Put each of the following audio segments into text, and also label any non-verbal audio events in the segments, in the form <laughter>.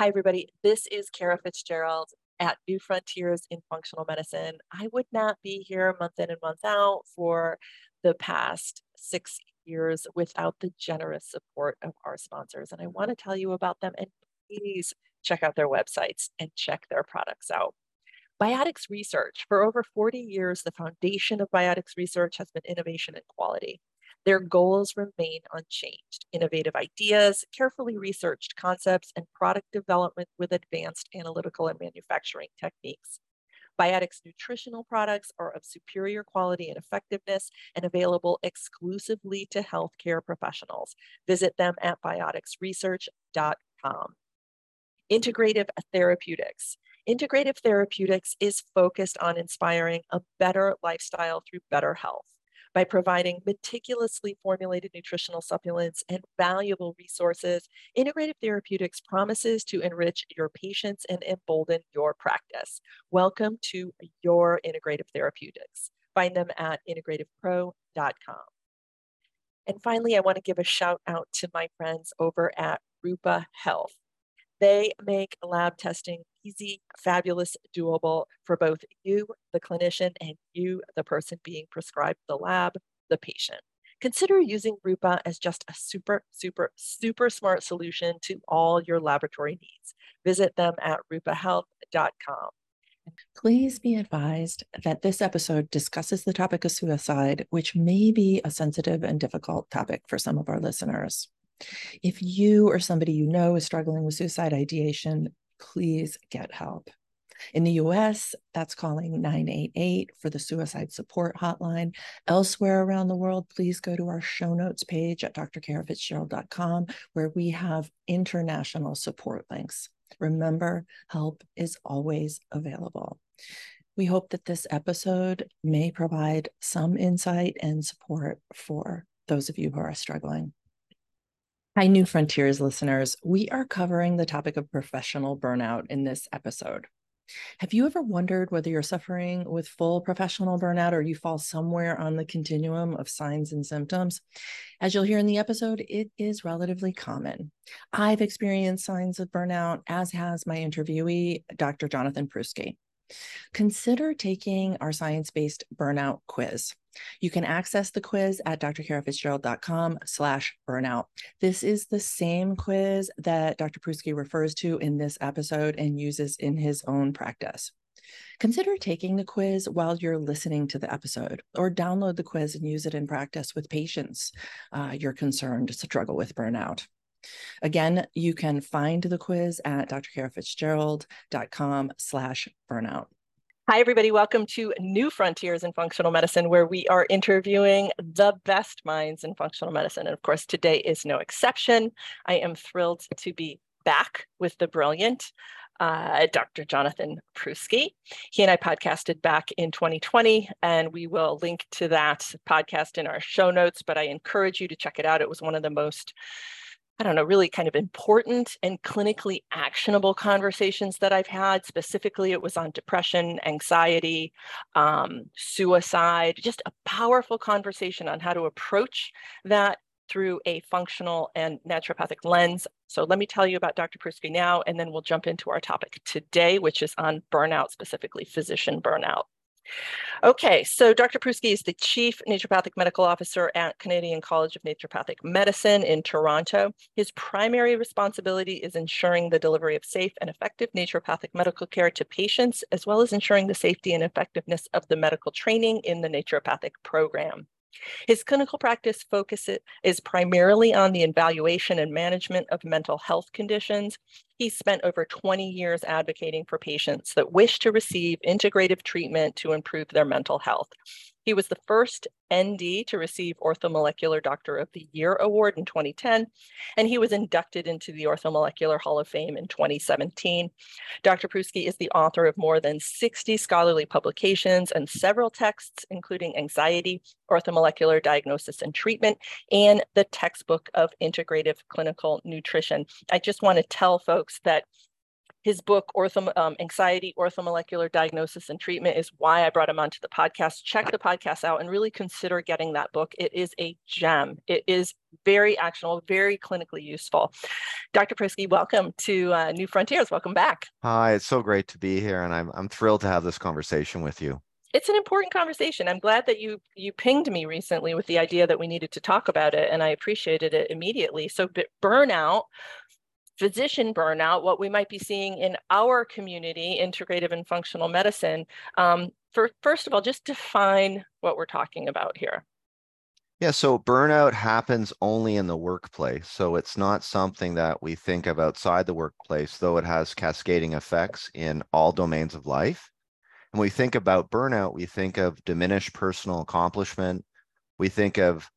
Hi, everybody. This is Kara Fitzgerald at New Frontiers in Functional Medicine. I would not be here month in and month out for the past six years without the generous support of our sponsors. And I want to tell you about them and please check out their websites and check their products out. Biotics research. For over 40 years, the foundation of biotics research has been innovation and quality. Their goals remain unchanged innovative ideas, carefully researched concepts, and product development with advanced analytical and manufacturing techniques. Biotics nutritional products are of superior quality and effectiveness and available exclusively to healthcare professionals. Visit them at bioticsresearch.com. Integrative therapeutics. Integrative therapeutics is focused on inspiring a better lifestyle through better health by providing meticulously formulated nutritional supplements and valuable resources, Integrative Therapeutics promises to enrich your patients and embolden your practice. Welcome to your Integrative Therapeutics. Find them at integrativepro.com. And finally, I want to give a shout out to my friends over at Rupa Health. They make lab testing easy, fabulous, doable for both you, the clinician, and you, the person being prescribed the lab, the patient. Consider using Rupa as just a super, super, super smart solution to all your laboratory needs. Visit them at rupahealth.com. Please be advised that this episode discusses the topic of suicide, which may be a sensitive and difficult topic for some of our listeners. If you or somebody you know is struggling with suicide ideation, please get help. In the US, that's calling 988 for the suicide support hotline. Elsewhere around the world, please go to our show notes page at drkarafitzgerald.com where we have international support links. Remember, help is always available. We hope that this episode may provide some insight and support for those of you who are struggling. Hi, New Frontiers listeners. We are covering the topic of professional burnout in this episode. Have you ever wondered whether you're suffering with full professional burnout or you fall somewhere on the continuum of signs and symptoms? As you'll hear in the episode, it is relatively common. I've experienced signs of burnout, as has my interviewee, Dr. Jonathan Prousky. Consider taking our science based burnout quiz. You can access the quiz at drkarafitzgerald.com slash burnout. This is the same quiz that Dr. Prousky refers to in this episode and uses in his own practice. Consider taking the quiz while you're listening to the episode, or download the quiz and use it in practice with patients uh, you're concerned to struggle with burnout. Again, you can find the quiz at drkarafitzgerald.com slash burnout. Hi, everybody. Welcome to New Frontiers in Functional Medicine, where we are interviewing the best minds in functional medicine. And of course, today is no exception. I am thrilled to be back with the brilliant uh, Dr. Jonathan Prousky. He and I podcasted back in 2020, and we will link to that podcast in our show notes. But I encourage you to check it out. It was one of the most I don't know, really kind of important and clinically actionable conversations that I've had. Specifically, it was on depression, anxiety, um, suicide, just a powerful conversation on how to approach that through a functional and naturopathic lens. So let me tell you about Dr. Prousky now, and then we'll jump into our topic today, which is on burnout, specifically physician burnout. Okay, so Dr. Prousky is the Chief Naturopathic Medical Officer at Canadian College of Naturopathic Medicine in Toronto. His primary responsibility is ensuring the delivery of safe and effective naturopathic medical care to patients, as well as ensuring the safety and effectiveness of the medical training in the naturopathic program. His clinical practice focus is primarily on the evaluation and management of mental health conditions. He spent over 20 years advocating for patients that wish to receive integrative treatment to improve their mental health. He was the first ND to receive Orthomolecular Doctor of the Year award in 2010, and he was inducted into the Orthomolecular Hall of Fame in 2017. Dr. Prousky is the author of more than 60 scholarly publications and several texts, including Anxiety, Orthomolecular Diagnosis and Treatment, and the textbook of Integrative Clinical Nutrition. I just want to tell folks that his book, Ortho, um, Anxiety, Orthomolecular Diagnosis and Treatment, is why I brought him onto the podcast. Check the podcast out and really consider getting that book. It is a gem. It is very actionable, very clinically useful. Dr. Prousky, welcome to uh, New Frontiers. Welcome back. Hi, it's so great to be here, and I'm I'm thrilled to have this conversation with you. It's an important conversation. I'm glad that you you pinged me recently with the idea that we needed to talk about it, and I appreciated it immediately. So, burnout physician burnout, what we might be seeing in our community, integrative and functional medicine. Um, for, first of all, just define what we're talking about here. Yeah, so burnout happens only in the workplace. So it's not something that we think of outside the workplace, though it has cascading effects in all domains of life. When we think about burnout, we think of diminished personal accomplishment, we think of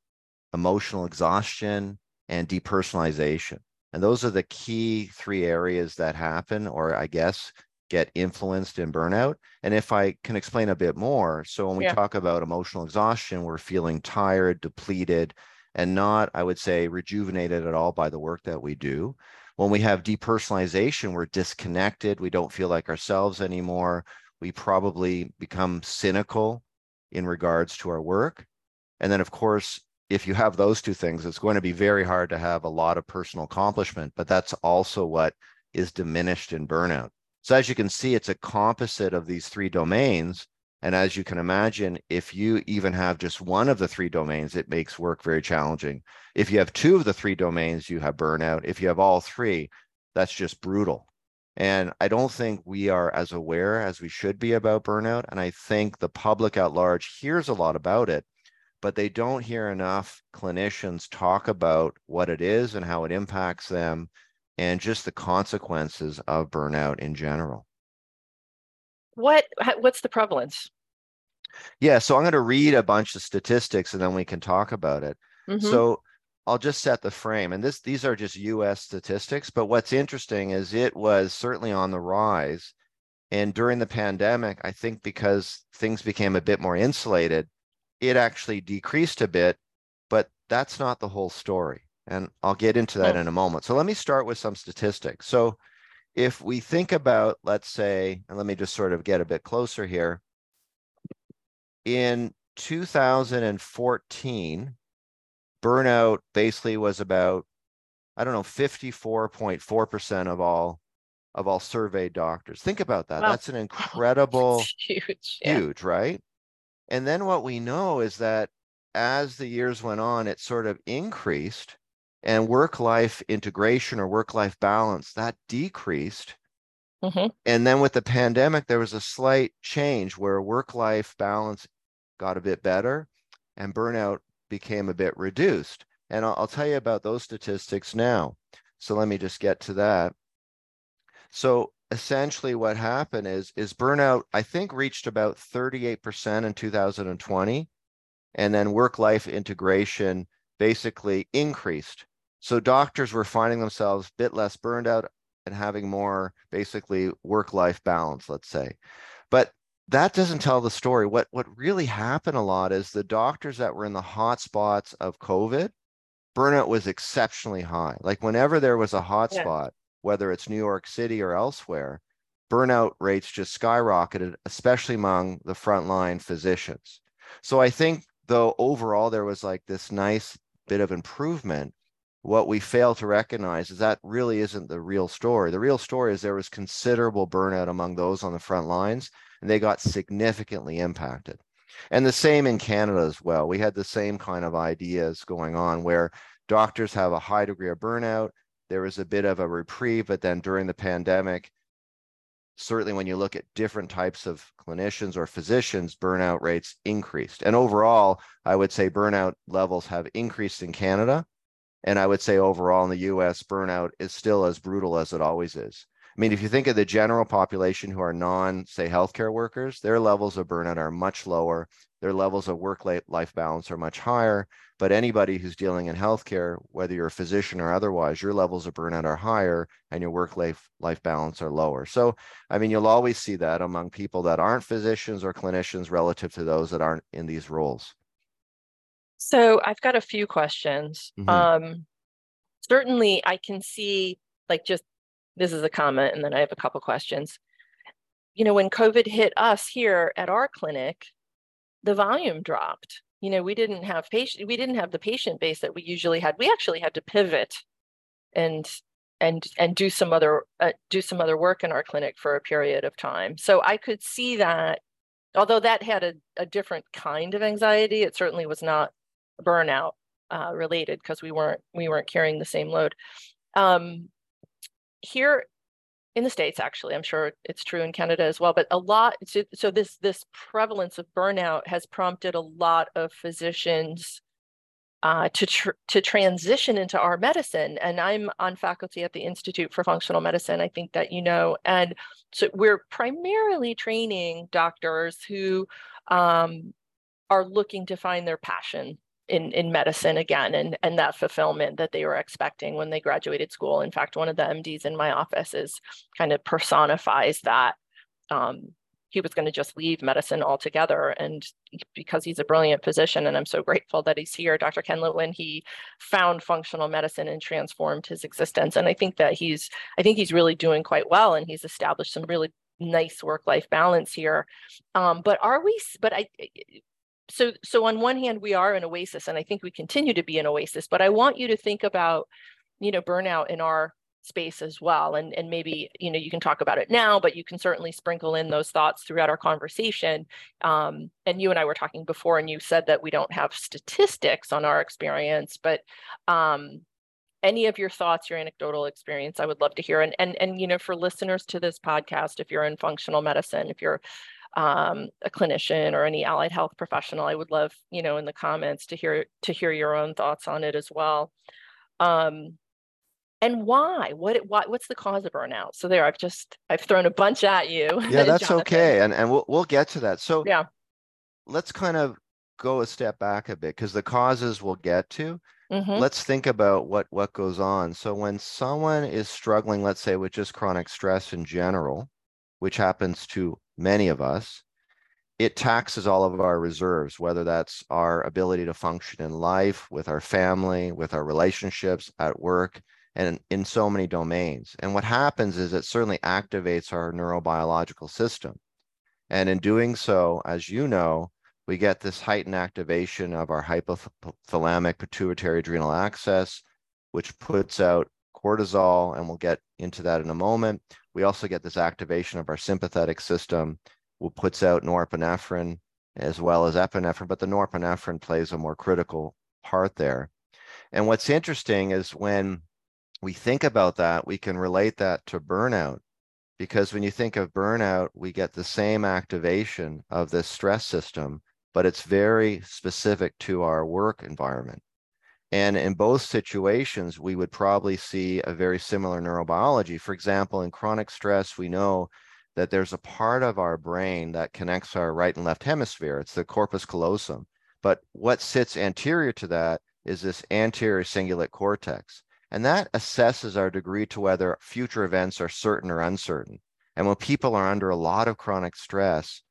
emotional exhaustion and depersonalization. And those are the key three areas that happen, or I guess get influenced in burnout. And if I can explain a bit more, so when we yeah. talk about emotional exhaustion, we're feeling tired, depleted, and not, I would say, rejuvenated at all by the work that we do. When we have depersonalization, we're disconnected. We don't feel like ourselves anymore. We probably become cynical in regards to our work. And then, of course, if you have those two things, it's going to be very hard to have a lot of personal accomplishment, but that's also what is diminished in burnout. So as you can see, it's a composite of these three domains. And as you can imagine, if you even have just one of the three domains, it makes work very challenging. If you have two of the three domains, you have burnout. If you have all three, that's just brutal. And I don't think we are as aware as we should be about burnout. And I think the public at large hears a lot about it, but they don't hear enough clinicians talk about what it is and how it impacts them and just the consequences of burnout in general. What what's the prevalence? Yeah, so I'm going to read a bunch of statistics and then we can talk about it. Mm-hmm. So I'll just set the frame and this these are just US statistics, but what's interesting is it was certainly on the rise and during the pandemic, I think because things became a bit more insulated, it actually decreased a bit, but that's not the whole story. And I'll get into that oh. in a moment. So let me start with some statistics. So if we think about, let's say, and let me just sort of get a bit closer here. In 2014, burnout basically was about, I don't know, 54.4% of all of all surveyed doctors. Think about that. Wow. That's an incredible, <laughs> huge, yeah. huge, right? And then what we know is that as the years went on, it sort of increased and work life integration or work life balance that decreased. Mm-hmm. And then with the pandemic, there was a slight change where work life balance got a bit better and burnout became a bit reduced. And I'll, I'll tell you about those statistics now. So let me just get to that. So essentially what happened is is burnout i think reached about 38% in 2020 and then work life integration basically increased. So doctors were finding themselves a bit less burned out and having more basically work life balance let's say. But that doesn't tell the story. What what really happened a lot is the doctors that were in the hot spots of covid burnout was exceptionally high. Like whenever there was a hot yeah. spot whether it's New York City or elsewhere, burnout rates just skyrocketed, especially among the frontline physicians. So I think, though, overall, there was like this nice bit of improvement. What we fail to recognize is that really isn't the real story. The real story is there was considerable burnout among those on the front lines, and they got significantly impacted. And the same in Canada as well. We had the same kind of ideas going on where doctors have a high degree of burnout there was a bit of a reprieve, but then during the pandemic, certainly when you look at different types of clinicians or physicians, burnout rates increased. And overall, I would say burnout levels have increased in Canada. And I would say overall in the US, burnout is still as brutal as it always is. I mean, if you think of the general population who are non, say, healthcare workers, their levels of burnout are much lower. Their levels of work life balance are much higher. But anybody who's dealing in healthcare, whether you're a physician or otherwise, your levels of burnout are higher and your work life life balance are lower. So, I mean, you'll always see that among people that aren't physicians or clinicians relative to those that aren't in these roles. So, I've got a few questions. Mm-hmm. Um, certainly, I can see like just this is a comment, and then I have a couple questions. You know, when COVID hit us here at our clinic, the volume dropped. You know, we didn't have patient, we didn't have the patient base that we usually had. We actually had to pivot and and and do some other uh, do some other work in our clinic for a period of time. So I could see that, although that had a, a different kind of anxiety, it certainly was not burnout uh, related because we weren't we weren't carrying the same load. Um, here in the states actually i'm sure it's true in canada as well but a lot so, so this this prevalence of burnout has prompted a lot of physicians uh, to tr- to transition into our medicine and i'm on faculty at the institute for functional medicine i think that you know and so we're primarily training doctors who um, are looking to find their passion in in medicine again and and that fulfillment that they were expecting when they graduated school. In fact one of the mds in my office is kind of personifies that um, he was going to just leave medicine altogether. And because he's a brilliant physician and i'm so grateful that he's here dr ken litwin he found functional medicine and transformed his existence. And i think that he's i think he's really doing quite well and he's established some really nice work life balance here. Um, but are we but i so so on one hand we are an oasis and i think we continue to be an oasis but i want you to think about you know burnout in our space as well and and maybe you know you can talk about it now but you can certainly sprinkle in those thoughts throughout our conversation. Um, and you and i were talking before and you said that we don't have statistics on our experience but um, any of your thoughts your anecdotal experience i would love to hear. And and and you know for listeners to this podcast if you're in functional medicine if you're um, a clinician or any allied health professional, I would love, you know, in the comments to hear to hear your own thoughts on it as well. Um, and why? What, what what's the cause of burnout? So there, I've just I've thrown a bunch at you. <laughs> Yeah, that's Jonathan. okay, and and we'll we'll get to that. So yeah, let's kind of go a step back a bit because the causes we'll get to. Mm-hmm. Let's think about what what goes on. So when someone is struggling, let's say with just chronic stress in general, which happens to many of us, it taxes all of our reserves, whether that's our ability to function in life, with our family, with our relationships at work, and in so many domains. And what happens is it certainly activates our neurobiological system. And in doing so, as you know, we get this heightened activation of our hypothalamic pituitary adrenal axis, which puts out cortisol, and we'll get into that in a moment. We also get this activation of our sympathetic system, which puts out norepinephrine as well as epinephrine, but the norepinephrine plays a more critical part there. And what's interesting is when we think about that, we can relate that to burnout. Because when you think of burnout, we get the same activation of this stress system, but it's very specific to our work environment. And in both situations, we would probably see a very similar neurobiology. For example, in chronic stress, we know that there's a part of our brain that connects our right and left hemisphere. It's the corpus callosum. But what sits anterior to that is this anterior cingulate cortex. And that assesses our degree to whether future events are certain or uncertain. And when people are under a lot of chronic stress,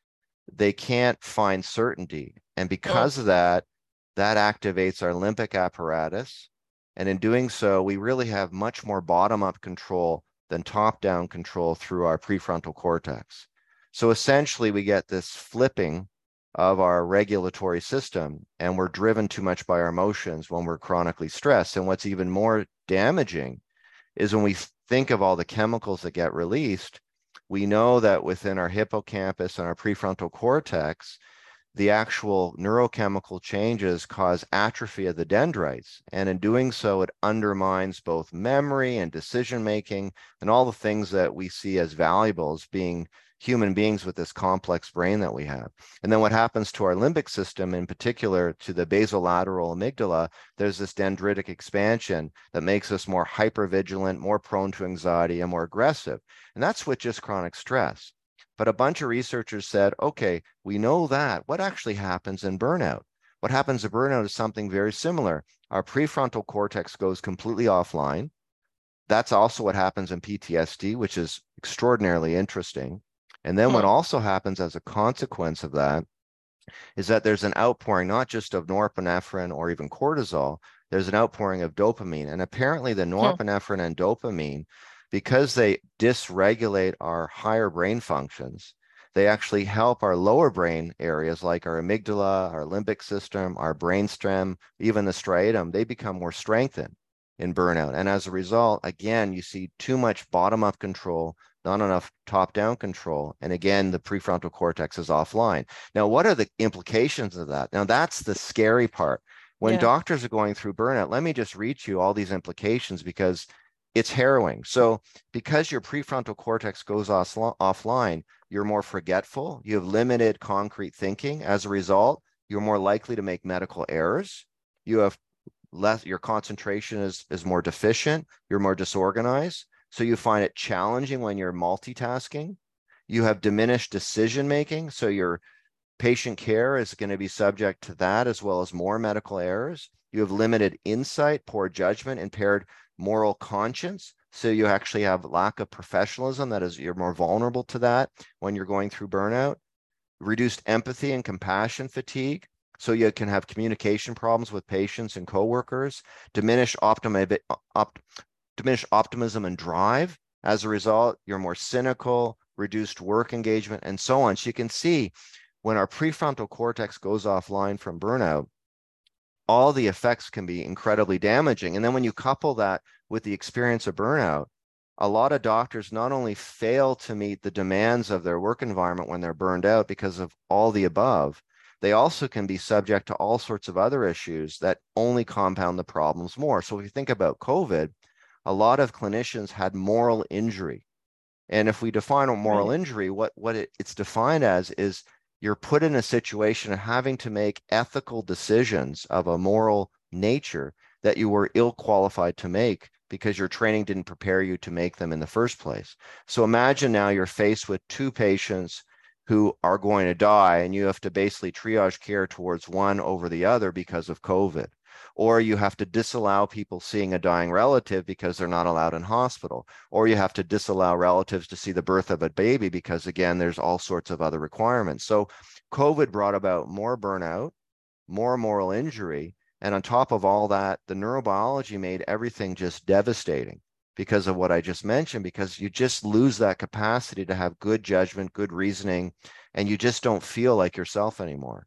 they can't find certainty. And because of that, that activates our limbic apparatus. And in doing so, we really have much more bottom up control than top down control through our prefrontal cortex. So essentially, we get this flipping of our regulatory system, and we're driven too much by our emotions when we're chronically stressed. And what's even more damaging is when we think of all the chemicals that get released, we know that within our hippocampus and our prefrontal cortex, the actual neurochemical changes cause atrophy of the dendrites. And in doing so, it undermines both memory and decision making and all the things that we see as valuable as being human beings with this complex brain that we have. And then what happens to our limbic system, in particular to the basolateral amygdala, there's this dendritic expansion that makes us more hypervigilant, more prone to anxiety, and more aggressive. And that's with just chronic stress. But a bunch of researchers said, okay, we know that. What actually happens in burnout? What happens in burnout is something very similar. Our prefrontal cortex goes completely offline. That's also what happens in PTSD, which is extraordinarily interesting. And then what hmm. also happens as a consequence of that is that there's an outpouring not just of norepinephrine or even cortisol, there's an outpouring of dopamine. And apparently the hmm. norepinephrine and dopamine because they dysregulate our higher brain functions, they actually help our lower brain areas like our amygdala, our limbic system, our brainstem, even the striatum, they become more strengthened in burnout. And as a result, again, you see too much bottom up control, not enough top down control. And again, the prefrontal cortex is offline. Now, what are the implications of that? Now, that's the scary part. When yeah. doctors are going through burnout, let me just read you all these implications because it's harrowing. So, because your prefrontal cortex goes off- offline, you're more forgetful, you have limited concrete thinking. As a result, you're more likely to make medical errors. You have less, your concentration is, is more deficient, you're more disorganized. So, you find it challenging when you're multitasking. You have diminished decision making. So, your patient care is going to be subject to that as well as more medical errors. You have limited insight, poor judgment, impaired moral conscience. So you actually have lack of professionalism. That is, you're more vulnerable to that when you're going through burnout. Reduced empathy and compassion fatigue. So you can have communication problems with patients and coworkers. Diminish optimi- op- diminish optimism and drive. As a result, you're more cynical, reduced work engagement, and so on. So you can see when our prefrontal cortex goes offline from burnout, all the effects can be incredibly damaging. And then when you couple that with the experience of burnout, a lot of doctors not only fail to meet the demands of their work environment when they're burned out because of all the above, they also can be subject to all sorts of other issues that only compound the problems more. So if you think about COVID, a lot of clinicians had moral injury. And if we define a moral right. injury, what, what it, it's defined as is you're put in a situation of having to make ethical decisions of a moral nature that you were ill qualified to make because your training didn't prepare you to make them in the first place. So imagine now you're faced with two patients who are going to die and you have to basically triage care towards one over the other because of COVID or you have to disallow people seeing a dying relative because they're not allowed in hospital, or you have to disallow relatives to see the birth of a baby because, again, there's all sorts of other requirements. So, COVID brought about more burnout, more moral injury. And on top of all that, the neurobiology made everything just devastating because of what I just mentioned, because you just lose that capacity to have good judgment, good reasoning, and you just don't feel like yourself anymore.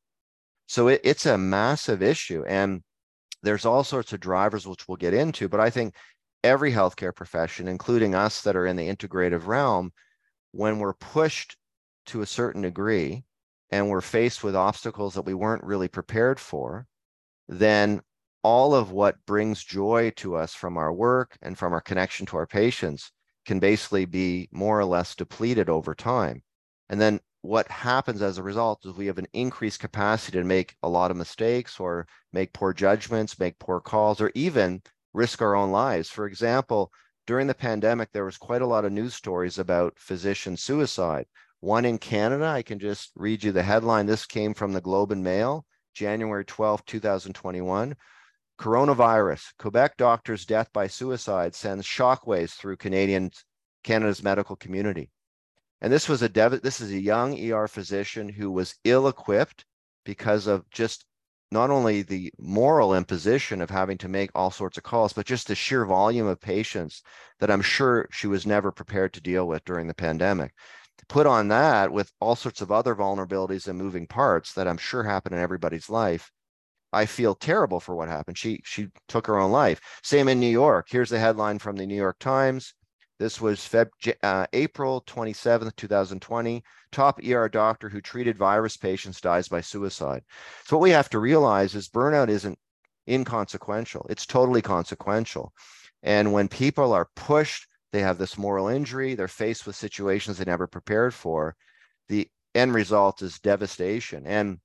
So it, it's a massive issue. And there's all sorts of drivers which we'll get into, but I think every healthcare profession, including us that are in the integrative realm, when we're pushed to a certain degree and we're faced with obstacles that we weren't really prepared for, then all of what brings joy to us from our work and from our connection to our patients can basically be more or less depleted over time. And then what happens as a result is we have an increased capacity to make a lot of mistakes or make poor judgments, make poor calls, or even risk our own lives. For example, during the pandemic, there was quite a lot of news stories about physician suicide. One in Canada, I can just read you the headline. This came from the Globe and Mail, January 12, 2021. Coronavirus, Quebec doctor's death by suicide sends shockwaves through Canadian Canada's medical community. And this was a dev- this is a young ER physician who was ill-equipped because of just not only the moral imposition of having to make all sorts of calls, but just the sheer volume of patients that I'm sure she was never prepared to deal with during the pandemic. Put on that with all sorts of other vulnerabilities and moving parts that I'm sure happen in everybody's life. I feel terrible for what happened. She she took her own life. Same in New York. Here's the headline from the New York Times. This was Feb, uh, April 27th, 2020. Top ER doctor who treated virus patients dies by suicide. So, what we have to realize is burnout isn't inconsequential, it's totally consequential. And when people are pushed, they have this moral injury, they're faced with situations they never prepared for. The end result is devastation. And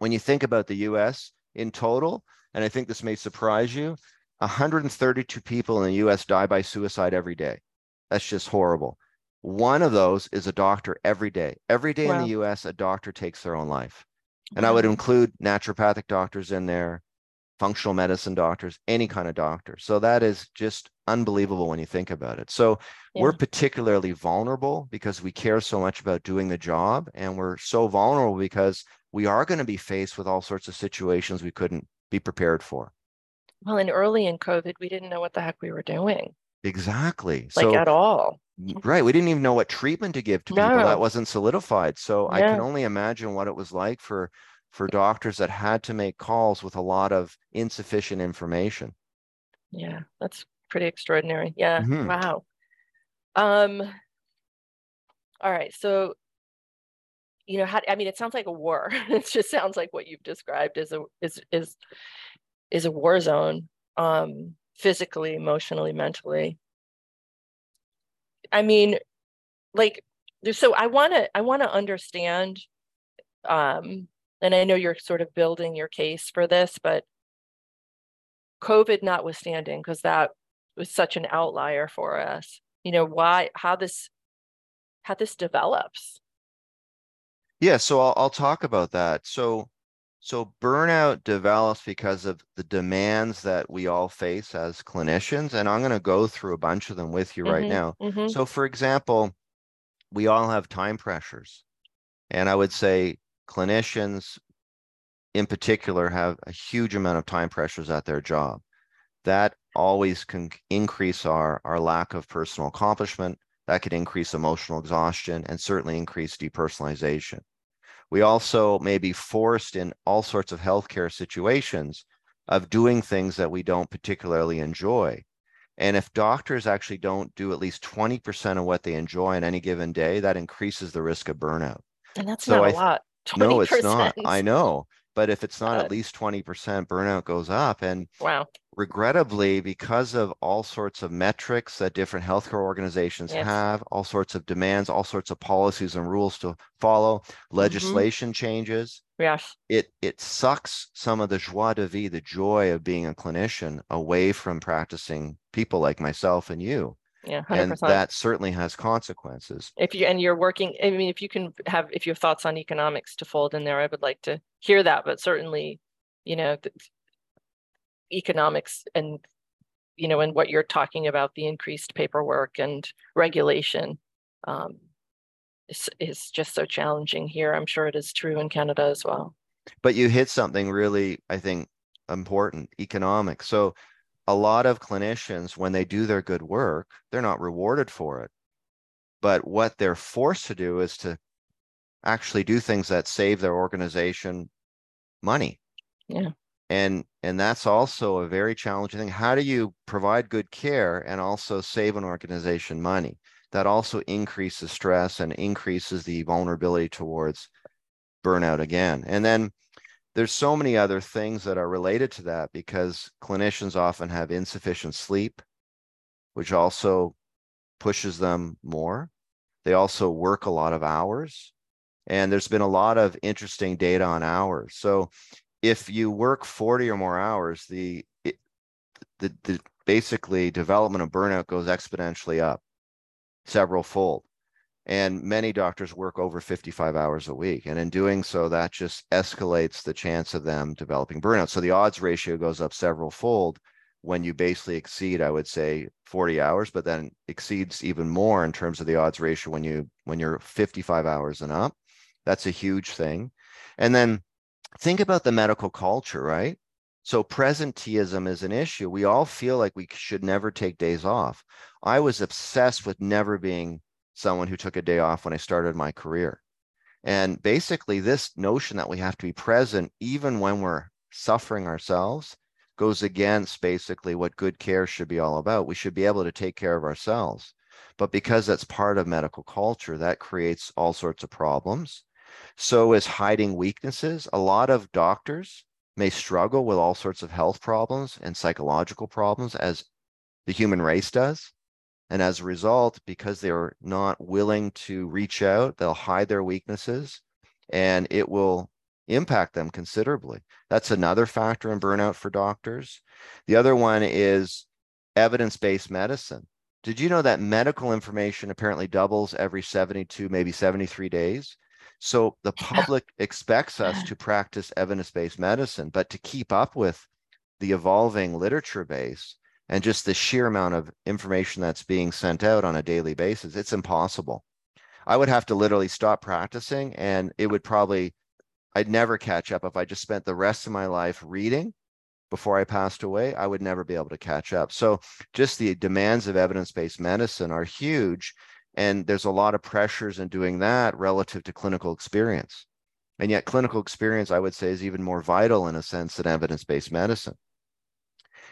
when you think about the US in total, and I think this may surprise you, 132 people in the US die by suicide every day. That's just horrible. One of those is a doctor every day. Every day wow. in the US, a doctor takes their own life. And wow. I would include naturopathic doctors in there, functional medicine doctors, any kind of doctor. So that is just unbelievable when you think about it. So yeah. we're particularly vulnerable because we care so much about doing the job. And we're so vulnerable because we are going to be faced with all sorts of situations we couldn't be prepared for. Well, and early in COVID, we didn't know what the heck we were doing. Exactly. Like so, at all. Right. We didn't even know what treatment to give to no. people. That wasn't solidified. So yeah. I can only imagine what it was like for for doctors that had to make calls with a lot of insufficient information. Yeah, that's pretty extraordinary. Yeah. Mm-hmm. Wow. Um all right. So you know, how I mean it sounds like a war. <laughs> it just sounds like what you've described is a is is is a war zone um physically, emotionally, mentally. I mean, like so I want to I want to understand um and I know you're sort of building your case for this, but COVID notwithstanding, because that was such an outlier for us, you know, why, how this, how this develops. Yeah, so I'll, I'll talk about that. So, so burnout develops because of the demands that we all face as clinicians, and I'm going to go through a bunch of them with you mm-hmm, right now. Mm-hmm. So, for example, we all have time pressures, and I would say clinicians in particular have a huge amount of time pressures at their job. That always can increase our, our lack of personal accomplishment. That could increase emotional exhaustion and certainly increase depersonalization. We also may be forced in all sorts of healthcare situations of doing things that we don't particularly enjoy. And if doctors actually don't do at least 20% of what they enjoy on any given day, that increases the risk of burnout. And that's so not a lot. 20%. No, it's not. I know. But if it's not at least 20%, burnout goes up. And wow. Regrettably, because of all sorts of metrics that different healthcare organizations yes. have, all sorts of demands, all sorts of policies and rules to follow, mm-hmm. legislation mm-hmm. changes. Yes. It it sucks some of the joie de vivre, the joy of being a clinician away from practicing people like myself and you. Yeah, 100%. and that certainly has consequences. If you and you're working, I mean, if you can have, if you have thoughts on economics to fold in there, I would like to hear that. But certainly, you know, economics and you know, and what you're talking about, the increased paperwork and regulation, um, is is just so challenging here. I'm sure it is true in Canada as well. But you hit something really, I think, important: economics. So a lot of clinicians, when they do their good work, they're not rewarded for it. But what they're forced to do is to actually do things that save their organization money. Yeah. And and that's also a very challenging thing. How do you provide good care and also save an organization money? That also increases stress and increases the vulnerability towards burnout again. And then there's so many other things that are related to that because clinicians often have insufficient sleep, which also pushes them more. They also work a lot of hours. And there's been a lot of interesting data on hours. So if you work 40 or more hours, the, it, the, the basically development of burnout goes exponentially up several fold. And many doctors work over 55 hours a week. And in doing so that just escalates the chance of them developing burnout. So the odds ratio goes up several fold when you basically exceed i would say 40 hours but then exceeds even more in terms of the odds ratio when you when you're 55 hours and up. That's a huge thing. And then think about the medical culture right so presenteeism is an issue we all feel like we should never take days off i was obsessed with never being someone who took a day off when I started my career. And basically, this notion that we have to be present even when we're suffering ourselves goes against basically what good care should be all about. We should be able to take care of ourselves. But because that's part of medical culture, that creates all sorts of problems. So is hiding weaknesses. A lot of doctors may struggle with all sorts of health problems and psychological problems, as the human race does. And as a result, because they're not willing to reach out, they'll hide their weaknesses and it will impact them considerably. That's another factor in burnout for doctors. The other one is evidence based medicine. Did you know that medical information apparently doubles every 72, maybe 73 days? So the public expects us <laughs> to practice evidence based medicine, but to keep up with the evolving literature base, and just the sheer amount of information that's being sent out on a daily basis, it's impossible. I would have to literally stop practicing and it would probably, I'd never catch up if I just spent the rest of my life reading before I passed away, I would never be able to catch up. So just the demands of evidence-based medicine are huge. And there's a lot of pressures in doing that relative to clinical experience. And yet clinical experience, I would say, is even more vital in a sense than evidence-based medicine.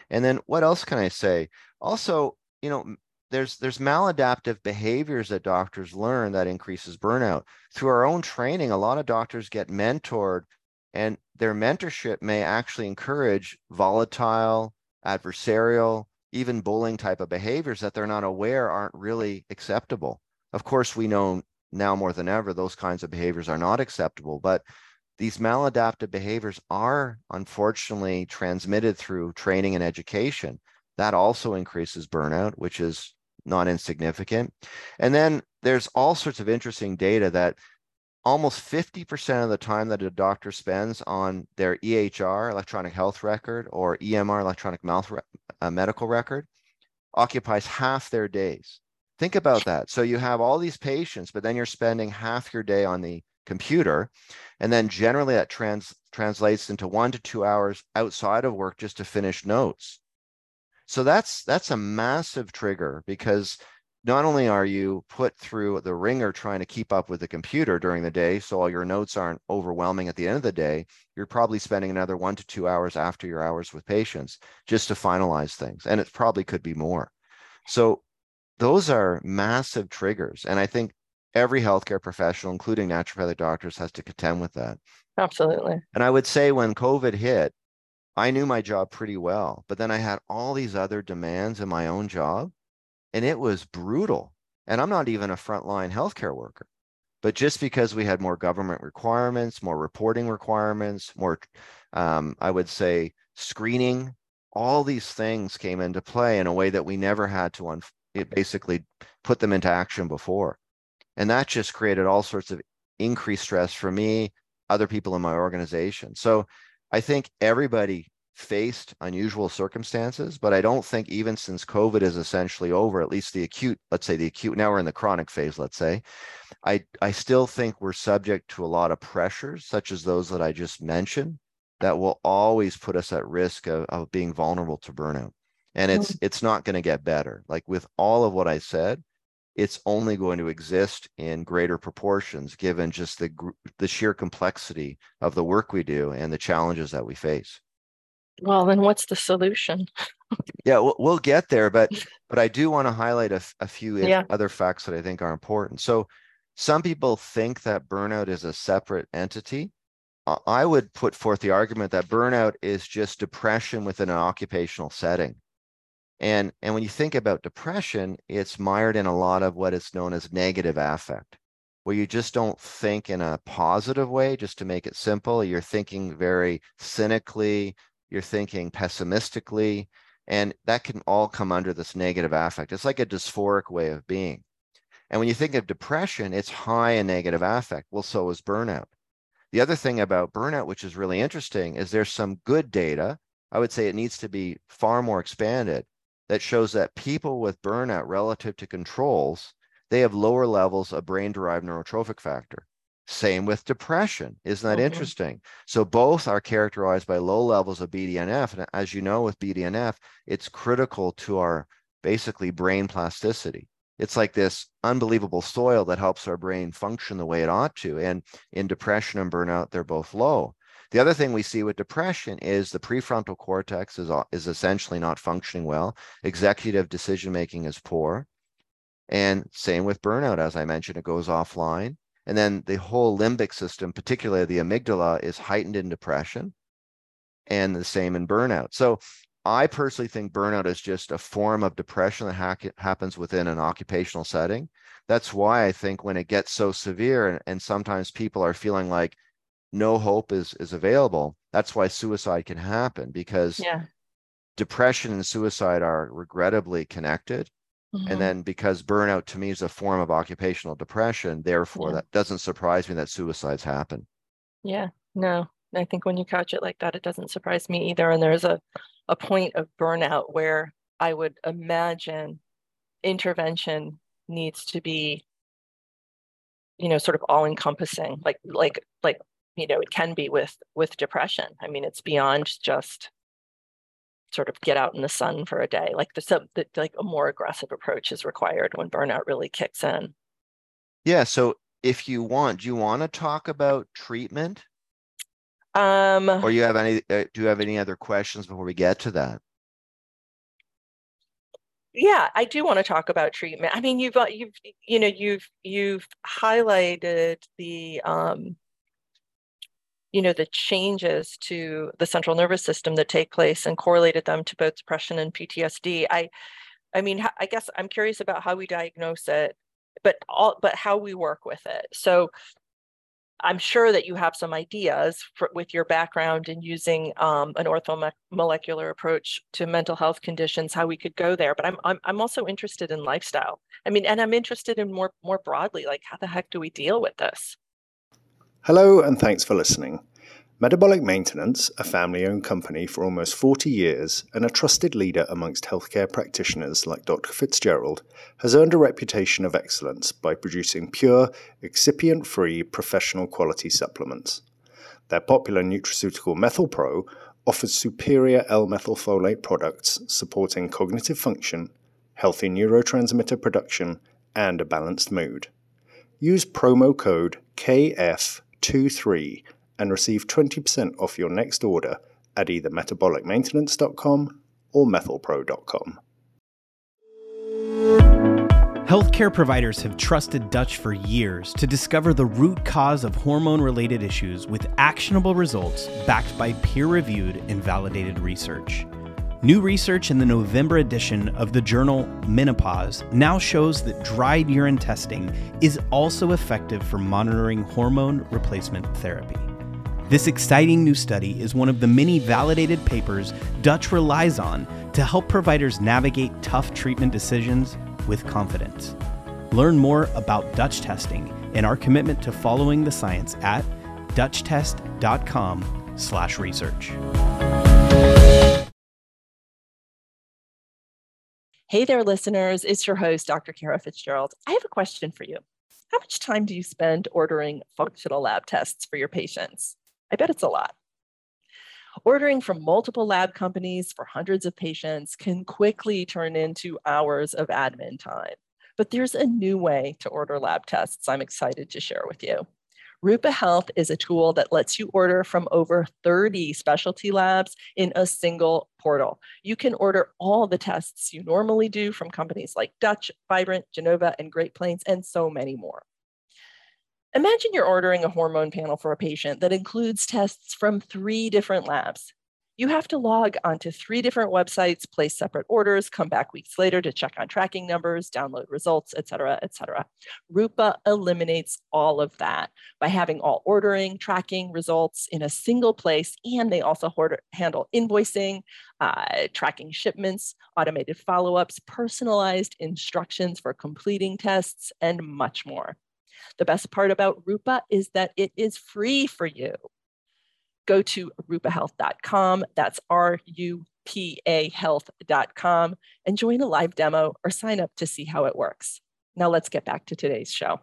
And then what else can I say? Also, you know, there's there's maladaptive behaviors that doctors learn that increases burnout. Through our own training, a lot of doctors get mentored and their mentorship may actually encourage volatile, adversarial, even bullying type of behaviors that they're not aware aren't really acceptable. Of course, we know now more than ever those kinds of behaviors are not acceptable, but these maladaptive behaviors are unfortunately transmitted through training and education. That also increases burnout, which is not insignificant. And then there's all sorts of interesting data that almost 50% of the time that a doctor spends on their EHR, electronic health record, or EMR, electronic re- uh, medical record, occupies half their days. Think about that. So you have all these patients, but then you're spending half your day on the computer. And then generally that trans- translates into one to two hours outside of work just to finish notes. So that's that's a massive trigger because not only are you put through the wringer trying to keep up with the computer during the day, so all your notes aren't overwhelming at the end of the day, you're probably spending another one to two hours after your hours with patients just to finalize things. And it probably could be more. So those are massive triggers. And I think every healthcare professional, including naturopathic doctors, has to contend with that. Absolutely. And I would say when COVID hit, I knew my job pretty well, but then I had all these other demands in my own job and it was brutal. And I'm not even a frontline healthcare worker. But just because we had more government requirements, more reporting requirements, more, um, I would say, screening, all these things came into play in a way that we never had to un- basically put them into action before. And that just created all sorts of increased stress for me, other people in my organization. So I think everybody faced unusual circumstances, but I don't think even since COVID is essentially over, at least the acute, let's say the acute, now we're in the chronic phase, let's say, I, I still think we're subject to a lot of pressures, such as those that I just mentioned, that will always put us at risk of, of being vulnerable to burnout. And it's mm-hmm. it's not going to get better. Like with all of what I said, it's only going to exist in greater proportions given just the the sheer complexity of the work we do and the challenges that we face. Well, then what's the solution? yeah, we'll, we'll, get there, but <laughs> but I do want to highlight a, a few yeah. other facts that I think are important. So, some people think that burnout is a separate entity. I would put forth the argument that burnout is just depression within an occupational setting. And, and when you think about depression, it's mired in a lot of what is known as negative affect, where you just don't think in a positive way, just to make it simple. You're thinking very cynically, you're thinking pessimistically, and that can all come under this negative affect. It's like a dysphoric way of being. And when you think of depression, it's high in negative affect. Well, so is burnout. The other thing about burnout, which is really interesting, is there's some good data. I would say it needs to be far more expanded that shows that people with burnout relative to controls, they have lower levels of brain derived neurotrophic factor. Same with depression. Isn't that mm-hmm. interesting? So both are characterized by low levels of BDNF. And as you know, with BDNF, it's critical to our basically brain plasticity. It's like this unbelievable soil that helps our brain function the way it ought to. And in depression and burnout, they're both low. The other thing we see with depression is the prefrontal cortex is, is essentially not functioning well. Executive decision making is poor. And same with burnout, as I mentioned, it goes offline. And then the whole limbic system, particularly the amygdala, is heightened in depression and the same in burnout. So I personally think burnout is just a form of depression that ha- happens within an occupational setting. That's why I think when it gets so severe and, and sometimes people are feeling like no hope is is available, that's why suicide can happen because yeah. depression and suicide are regrettably connected. Mm-hmm. And then because burnout to me is a form of occupational depression, therefore yeah. that doesn't surprise me that suicides happen. Yeah, no. I think when you couch it like that, it doesn't surprise me either. And there's a, a point of burnout where I would imagine intervention needs to be, you know, sort of all encompassing, like like like you know, it can be with with depression. I mean, it's beyond just sort of get out in the sun for a day. Like the, the like a more aggressive approach is required when burnout really kicks in. Yeah. So if you want, do you want to talk about treatment? Um, or you have any? Uh, do you have any other questions before we get to that? Yeah, I do want to talk about treatment. I mean, you've uh, you've you know you've you've highlighted the um, you know the changes to the central nervous system that take place and correlated them to both depression and PTSD. I I mean, I guess I'm curious about how we diagnose it, but all but how we work with it. So I'm sure that you have some ideas for, with your background in using um, an orthomolecular approach to mental health conditions, how we could go there. But I'm, I'm I'm also interested in lifestyle. I mean, and I'm interested in more more broadly, like how the heck do we deal with this? Hello, and thanks for listening. Metabolic Maintenance, a family owned company for almost 40 years and a trusted leader amongst healthcare practitioners like Dr. Fitzgerald, has earned a reputation of excellence by producing pure, excipient free professional quality supplements. Their popular nutraceutical MethylPro offers superior L methylfolate products supporting cognitive function, healthy neurotransmitter production, and a balanced mood. Use promo code KF23 and receive 20% off your next order at either metabolicmaintenance.com or methylpro.com. Healthcare providers have trusted Dutch for years to discover the root cause of hormone related issues with actionable results backed by peer reviewed and validated research. New research in the November edition of the journal Menopause now shows that dried urine testing is also effective for monitoring hormone replacement therapy. This exciting new study is one of the many validated papers Dutch relies on to help providers navigate tough treatment decisions with confidence. Learn more about Dutch testing and our commitment to following the science at dutchtest.com/research. Hey there, listeners. It's your host, Dr. Kara Fitzgerald. I have a question for you. How much time do you spend ordering functional lab tests for your patients? I bet it's a lot. Ordering from multiple lab companies for hundreds of patients can quickly turn into hours of admin time. But there's a new way to order lab tests I'm excited to share with you. Rupa Health is a tool that lets you order from over 30 specialty labs in a single portal. You can order all the tests you normally do from companies like Dutch, Vibrant, Genova, and Great Plains, and so many more. Imagine you're ordering a hormone panel for a patient that includes tests from three different labs. You have to log onto three different websites, place separate orders, come back weeks later to check on tracking numbers, download results, et cetera, et cetera. Rupa eliminates all of that by having all ordering, tracking, results in a single place, and they also handle invoicing, uh, tracking shipments, automated follow-ups, personalized instructions for completing tests, and much more. The best part about Rupa is that it is free for you. Go to rupahealth.com. That's R U P A health.com and join a live demo or sign up to see how it works. Now let's get back to today's show.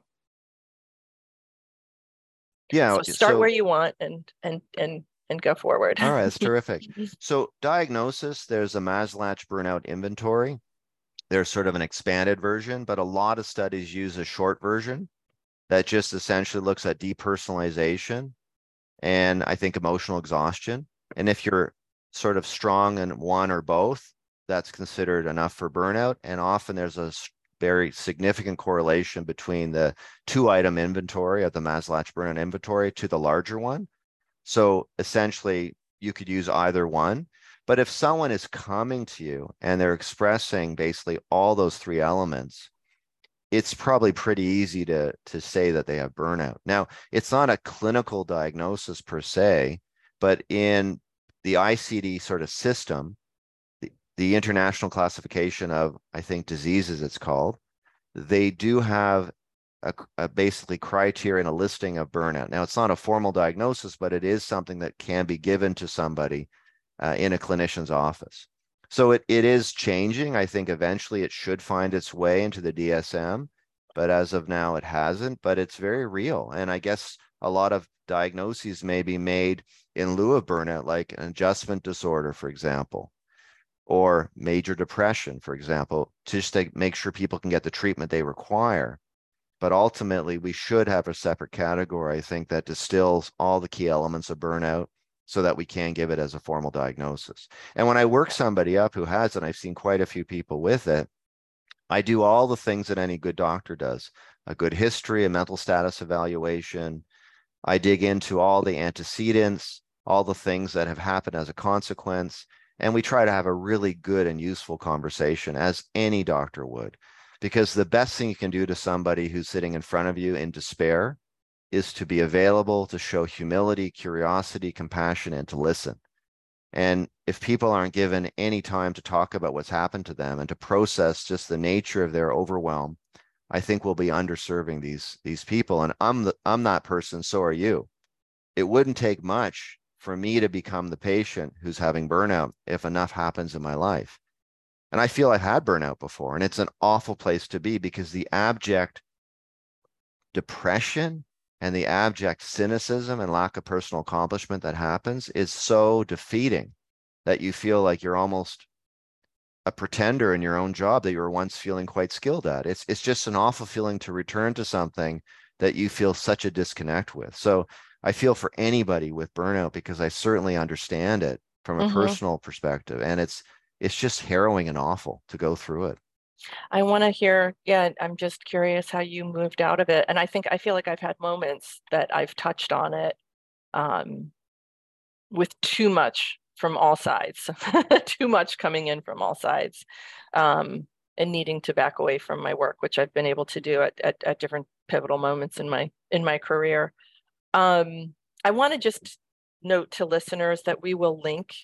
Yeah. So start so, where you want and and and and go forward. All right, that's <laughs> terrific. So diagnosis, there's a Maslach burnout inventory. There's sort of an expanded version, but a lot of studies use a short version that just essentially looks at depersonalization and I think emotional exhaustion. And if you're sort of strong in one or both, that's considered enough for burnout. And often there's a very significant correlation between the two item inventory of the Maslach burnout inventory to the larger one. So essentially, you could use either one. But if someone is coming to you and they're expressing basically all those three elements, it's probably pretty easy to to say that they have burnout. Now, it's not a clinical diagnosis per se, but in the ICD sort of system, the, the international classification of I think diseases it's called, they do have a, a basically criteria and a listing of burnout. Now, it's not a formal diagnosis, but it is something that can be given to somebody uh, in a clinician's office. So it, it is changing. I think eventually it should find its way into the DSM, but as of now it hasn't, but it's very real. And I guess a lot of diagnoses may be made in lieu of burnout, like an adjustment disorder, for example. or major depression, for example, just to make sure people can get the treatment they require. But ultimately, we should have a separate category, I think, that distills all the key elements of burnout so that we can give it as a formal diagnosis. And when I work somebody up who has it, I've seen quite a few people with it, I do all the things that any good doctor does a good history, a mental status evaluation. I dig into all the antecedents, all the things that have happened as a consequence. And we try to have a really good and useful conversation, as any doctor would. Because the best thing you can do to somebody who's sitting in front of you in despair is to be available, to show humility, curiosity, compassion, and to listen. And if people aren't given any time to talk about what's happened to them and to process just the nature of their overwhelm, I think we'll be underserving these these people. And I'm the, I'm that person. So are you. It wouldn't take much for me to become the patient who's having burnout if enough happens in my life. And I feel I've had burnout before, and it's an awful place to be because the abject depression and the abject cynicism and lack of personal accomplishment that happens is so defeating that you feel like you're almost a pretender in your own job that you were once feeling quite skilled at. It's it's just an awful feeling to return to something that you feel such a disconnect with. So I feel for anybody with burnout because I certainly understand it from a mm-hmm. personal perspective and it's it's just harrowing and awful to go through it. I want to hear, yeah, I'm just curious how you moved out of it. And I think I feel like I've had moments that I've touched on it um, with too much from all sides, <laughs> too much coming in from all sides, um, and needing to back away from my work, which I've been able to do at, at, at different pivotal moments in my in my career. Um, I want to just note to listeners that we will link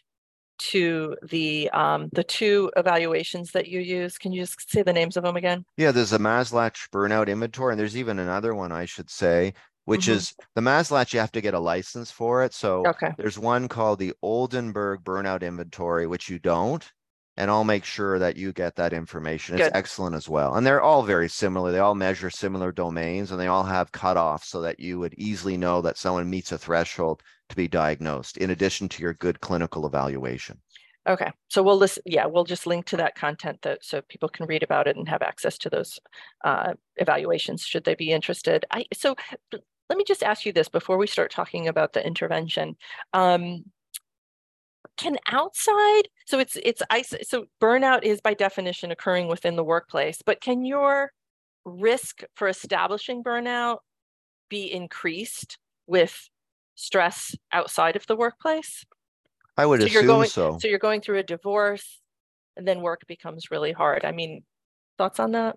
to the um, the two evaluations that you use. Can you just say the names of them again? Yeah, there's a Maslach burnout inventory, and there's even another one I should say, which mm-hmm. is the Maslach. You have to get a license for it. So okay. there's one called the Oldenburg burnout inventory, which you don't. And I'll make sure that you get that information. It's Good. excellent as well. And they're all very similar. They all measure similar domains and they all have cutoffs so that you would easily know that someone meets a threshold to be diagnosed, in addition to your good clinical evaluation. Okay, so we'll list, yeah, we'll just link to that content that so people can read about it and have access to those uh, evaluations should they be interested. I so let me just ask you this before we start talking about the intervention. Um, can outside so it's it's so burnout is by definition occurring within the workplace, but can your risk for establishing burnout be increased with stress outside of the workplace? I would so assume going, so. So you're going through a divorce and then work becomes really hard. I mean, thoughts on that?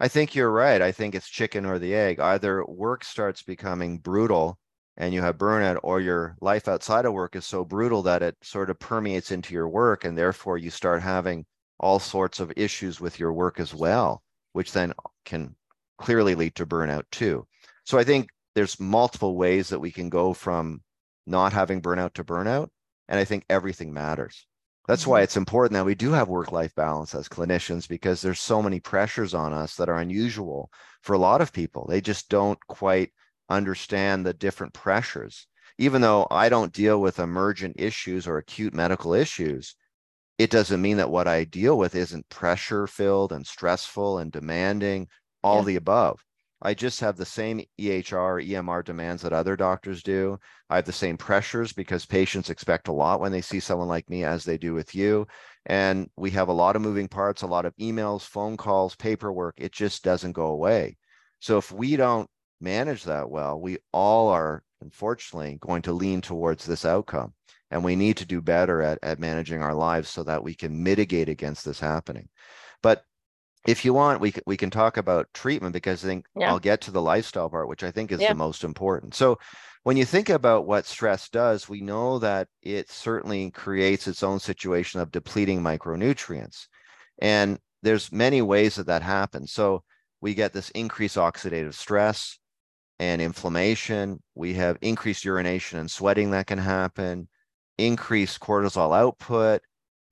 I think you're right. I think it's chicken or the egg. Either work starts becoming brutal and you have burnout, or your life outside of work is so brutal that it sort of permeates into your work. And therefore, you start having all sorts of issues with your work as well, which then can clearly lead to burnout too. So I think there's multiple ways that we can go from not having burnout to burnout. And I think everything matters. That's mm-hmm. why it's important that we do have work life balance as clinicians because there's so many pressures on us that are unusual for a lot of people. They just don't quite understand the different pressures. Even though I don't deal with emergent issues or acute medical issues, it doesn't mean that what I deal with isn't pressure filled and stressful and demanding, all yeah. the above. I just have the same EHR, EMR demands that other doctors do. I have the same pressures because patients expect a lot when they see someone like me as they do with you. And we have a lot of moving parts, a lot of emails, phone calls, paperwork. It just doesn't go away. So if we don't manage that well, we all are unfortunately going to lean towards this outcome. And we need to do better at, at managing our lives so that we can mitigate against this happening. But if you want, we can, we can talk about treatment because I think yeah. I'll get to the lifestyle part, which I think is yeah. the most important. So, when you think about what stress does, we know that it certainly creates its own situation of depleting micronutrients, and there's many ways that that happens. So, we get this increased oxidative stress and inflammation. We have increased urination and sweating that can happen, increased cortisol output,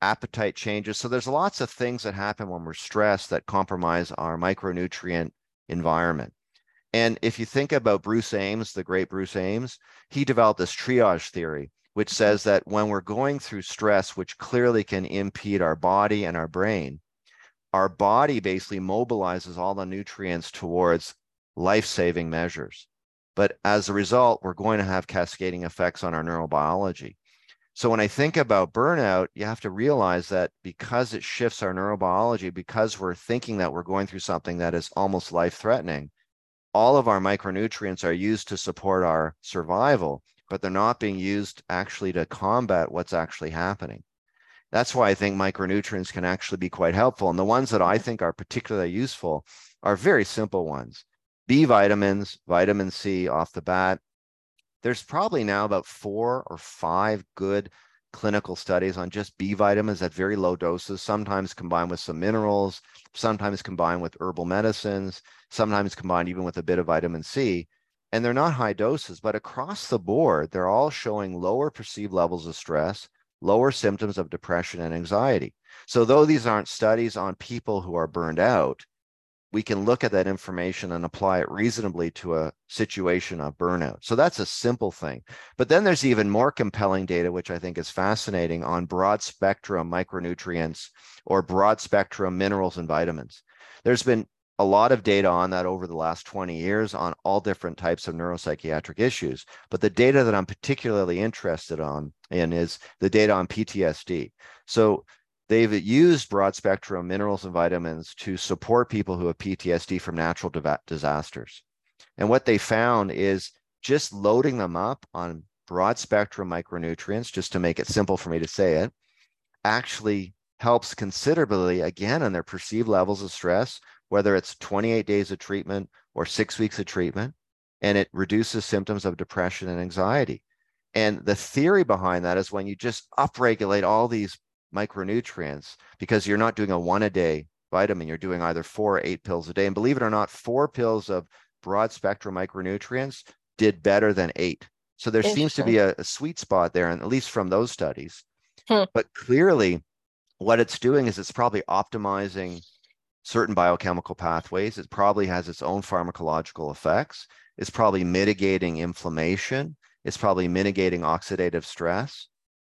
appetite changes. So there's lots of things that happen when we're stressed that compromise our micronutrient environment. And if you think about Bruce Ames, the great Bruce Ames, he developed this triage theory which says that when we're going through stress, which clearly can impede our body and our brain, our body basically mobilizes all the nutrients towards life saving measures. But as a result, we're going to have cascading effects on our neurobiology. So when I think about burnout, you have to realize that because it shifts our neurobiology, because we're thinking that we're going through something that is almost life threatening, all of our micronutrients are used to support our survival but they're not being used actually to combat what's actually happening. That's why I think micronutrients can actually be quite helpful. And the ones that I mm-hmm. think are particularly useful are very simple ones. B vitamins, vitamin C off the bat. There's probably now about four or five good clinical studies on just B vitamins at very low doses, sometimes combined with some minerals, sometimes combined with herbal medicines, sometimes combined even with a bit of vitamin C and they're not high doses, but across the board, they're all showing lower perceived levels of stress, lower symptoms of depression and anxiety. So, though these aren't studies on people who are burned out, we can look at that information and apply it reasonably to a situation of burnout. So, that's a simple thing. But then there's even more compelling data, which I think is fascinating on broad spectrum micronutrients or broad spectrum minerals and vitamins. There's been a lot of data on that over the last 20 years on all different types of neuropsychiatric issues. But the data that I'm particularly interested on in is the data on PTSD. So they've used broad spectrum minerals and vitamins to support people who have PTSD from natural disasters. And what they found is just loading them up on broad spectrum micronutrients, just to make it simple for me to say it, actually helps considerably again on their perceived levels of stress whether it's 28 days of treatment or six weeks of treatment, and it reduces symptoms of depression and anxiety. And the theory behind that is when you just upregulate all these micronutrients, because you're not doing a one a day vitamin, you're doing either four or eight pills a day. And believe it or not, four pills of broad spectrum micronutrients did better than eight. So there seems to be a, a, sweet spot there, and at least from those studies. Hmm. But clearly, what it's doing is it's probably optimizing certain biochemical pathways. It probably has its own pharmacological effects. It's probably mitigating inflammation. It's probably mitigating oxidative stress.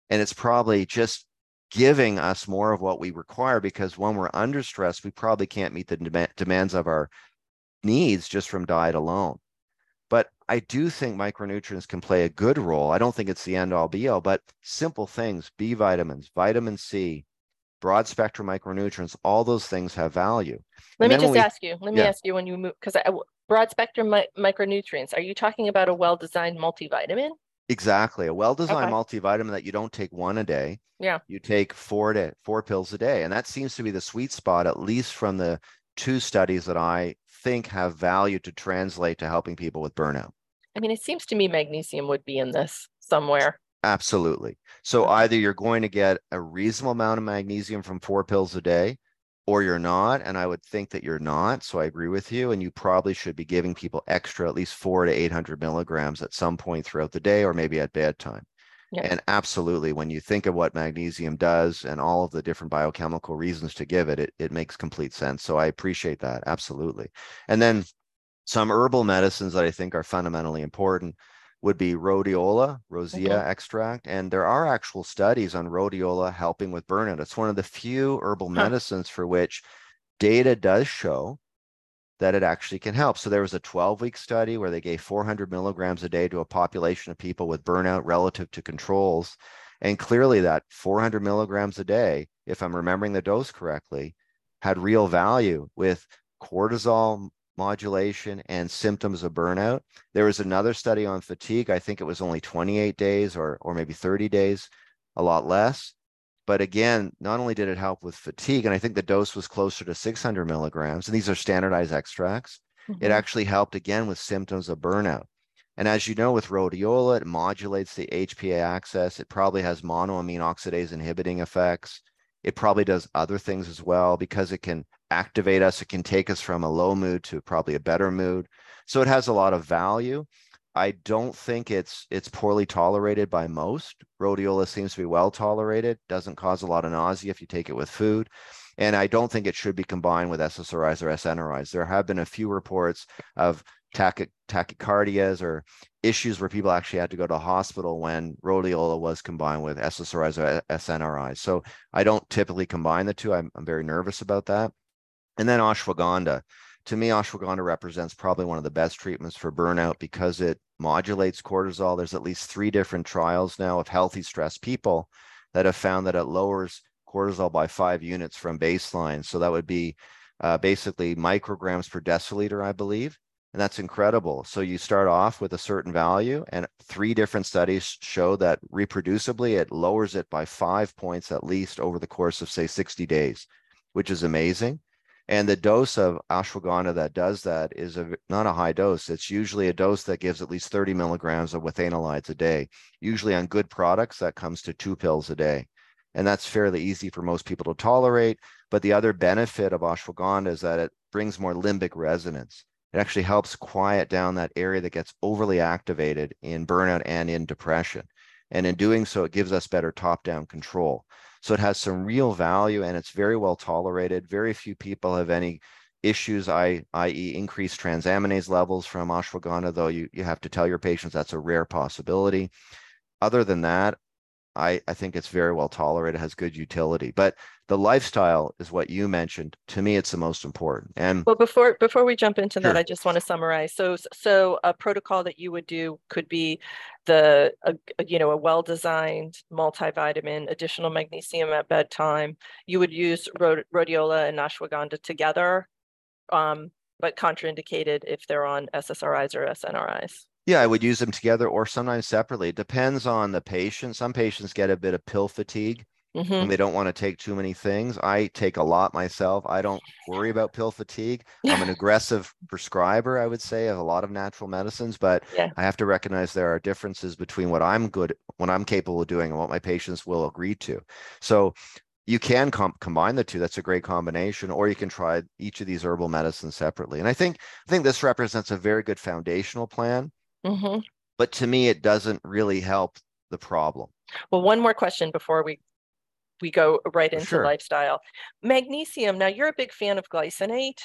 And it's probably just giving us more of what we require because when we're under stress, we probably can't meet the dem- demands of our needs just from diet alone. But I do think micronutrients can play a good role. I don't think it's the end all be all, but simple things B vitamins, vitamin C, broad spectrum micronutrients, all those things have value. Let me just we, ask you, let me yeah. ask you when you move, because broad spectrum mi- micronutrients, are you talking about a well designed multivitamin? Exactly. A well designed okay. multivitamin that you don't take one a day. Yeah. You take four to four pills a day. And that seems to be the sweet spot, at least from the two studies that I think have value to translate to helping people with burnout. I mean, it seems to me magnesium would be in this somewhere. Absolutely. So either you're going to get a reasonable amount of magnesium from four pills a day, or you're not. And I would think that you're not. So I agree with you. And you probably should be giving people extra, at least four to 800 milligrams at some point throughout the day, or maybe at bedtime. And absolutely, when you think of what magnesium does and all of the different biochemical reasons to give it, it, it makes complete sense. So I appreciate that. Absolutely. And then some herbal medicines that I think are fundamentally important would be rhodiola, rosea mm-hmm. extract. And there are actual studies on rhodiola helping with burnout. It's one of the few herbal huh. medicines for which data does show that it actually can help. So there was a 12 week study where they gave 400 milligrams a day to a population of people with burnout relative to controls. And clearly, that 400 milligrams a day, if I'm remembering the dose correctly, had real value with cortisol modulation and symptoms of burnout. There was another study on fatigue. I think it was only 28 days or, or maybe 30 days, a lot less. But again, not only did it help with fatigue, and I think the dose was closer to 600 milligrams, and these are standardized extracts, mm-hmm. it actually helped again with symptoms of burnout. And as you know, with rhodiola, it modulates the HPA axis. It probably has monoamine oxidase inhibiting effects. It probably does other things as well because it can activate us. It can take us from a low mood to probably a better mood. So it has a lot of value. I don't think it's it's poorly tolerated by most. Rhodiola seems to be well tolerated, doesn't cause a lot of nausea if you take it with food. And I don't think it should be combined with SSRIs or SNRIs. There have been a few reports of tachy- tachycardias or issues where people actually had to go to hospital when rhodiola was combined with SSRIs or SNRIs. So I don't typically combine the two. I'm, I'm very nervous about that. And then ashwagandha. To me, ashwagandha represents probably one of the best treatments for burnout because it modulates cortisol. There's at least three different trials now of healthy stress people that have found that it lowers cortisol by five units from baseline. So that would be uh, basically micrograms per deciliter, I believe. And that's incredible. So you start off with a certain value, and three different studies show that reproducibly it lowers it by five points at least over the course of, say, 60 days, which is amazing. And the dose of ashwagandha that does that is a, not a high dose. It's usually a dose that gives at least 30 milligrams of withanolides a day. Usually on good products, that comes to two pills a day. And that's fairly easy for most people to tolerate. But the other benefit of ashwagandha is that it brings more limbic resonance. It actually helps quiet down that area that gets overly activated in burnout and in depression. And in doing so, it gives us better top down control. So it has some real value and it's very well tolerated. Very few people have any issues, i.e., increased transaminase levels from ashwagandha, though you, you have to tell your patients that's a rare possibility. Other than that, I, I think it's very well tolerated, has good utility. But the lifestyle is what you mentioned. To me, it's the most important. And well, before before we jump into sure. that, I just want to summarize. So so a protocol that you would do could be the a, you know a well designed multivitamin, additional magnesium at bedtime. You would use rhodiola and ashwagandha together, um, but contraindicated if they're on SSRIs or SNRIs. Yeah, I would use them together or sometimes separately. It depends on the patient. Some patients get a bit of pill fatigue mm-hmm. and they don't want to take too many things. I take a lot myself. I don't worry about pill fatigue. I'm an <laughs> aggressive prescriber, I would say, of a lot of natural medicines, but yeah. I have to recognize there are differences between what I'm good, what I'm capable of doing, and what my patients will agree to. So you can com- combine the two that's a great combination or you can try each of these herbal medicines separately and i think i think this represents a very good foundational plan Mm-hmm. But to me, it doesn't really help the problem. Well, one more question before we we go right into sure. lifestyle. Magnesium. Now, you're a big fan of glycinate.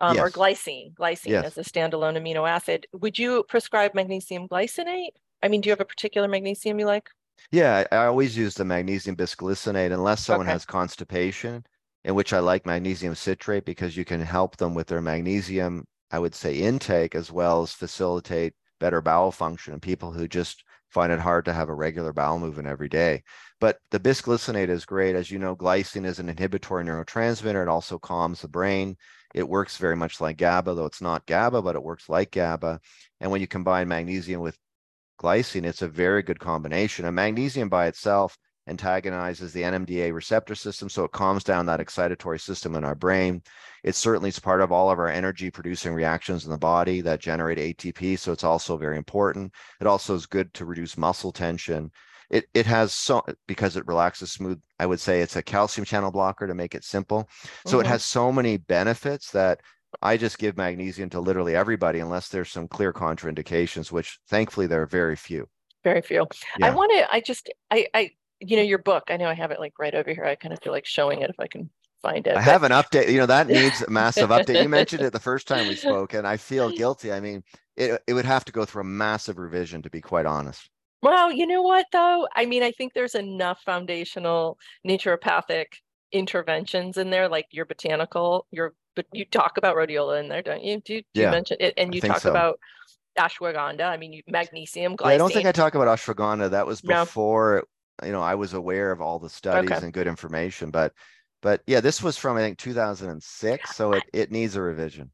Um, yes. or glycine, glycine yes. as a standalone amino acid. Would you prescribe magnesium glycinate? I mean, do you have a particular magnesium you like? Yeah, I, always use the magnesium bisglycinate unless someone okay. has constipation, in which I like magnesium citrate because you can help them with their magnesium, I would say, intake as well as facilitate better bowel function and people who just find it hard to have a regular bowel movement every day. But the bisglycinate is great. As you know, glycine is an inhibitory neurotransmitter. It also calms the brain. It works very much like GABA, though it's not GABA, but it works like GABA. And when you combine magnesium with glycine, it's a very good combination. And magnesium by itself antagonizes the NMDA receptor system, so it calms down that excitatory system in our brain. It certainly is part of all of our energy producing reactions in the body that generate ATP, so it's also very important. It also is good to reduce muscle tension. It, it has so because it relaxes smooth i would say it's a calcium channel blocker to make it simple so mm-hmm. it has so many benefits that I just give magnesium to literally everybody unless there's some clear contraindications, which thankfully there are very few. Very few. Yeah. I want to, I just, I, I, you know, your book, I know I have it like right over here. I kind of feel like showing it if I can find it. I but... have an update. You know, that <laughs> needs a massive update. You mentioned it the first time we <laughs> spoke, and I feel guilty. I mean, it, it would have to go through a massive revision to be quite honest. Well, you know what though? I mean, I think there's enough foundational naturopathic interventions in there, like your botanical, your but you talk about rhodiola in there, don't you? Do, do yeah, you mention it? And you talk so. about ashwagandha. I mean, magnesium. Yeah, I don't think I talk about ashwagandha. That was before you know, I was aware of all the studies okay. and good information, but but yeah, this was from I think 2006, so it it needs a revision.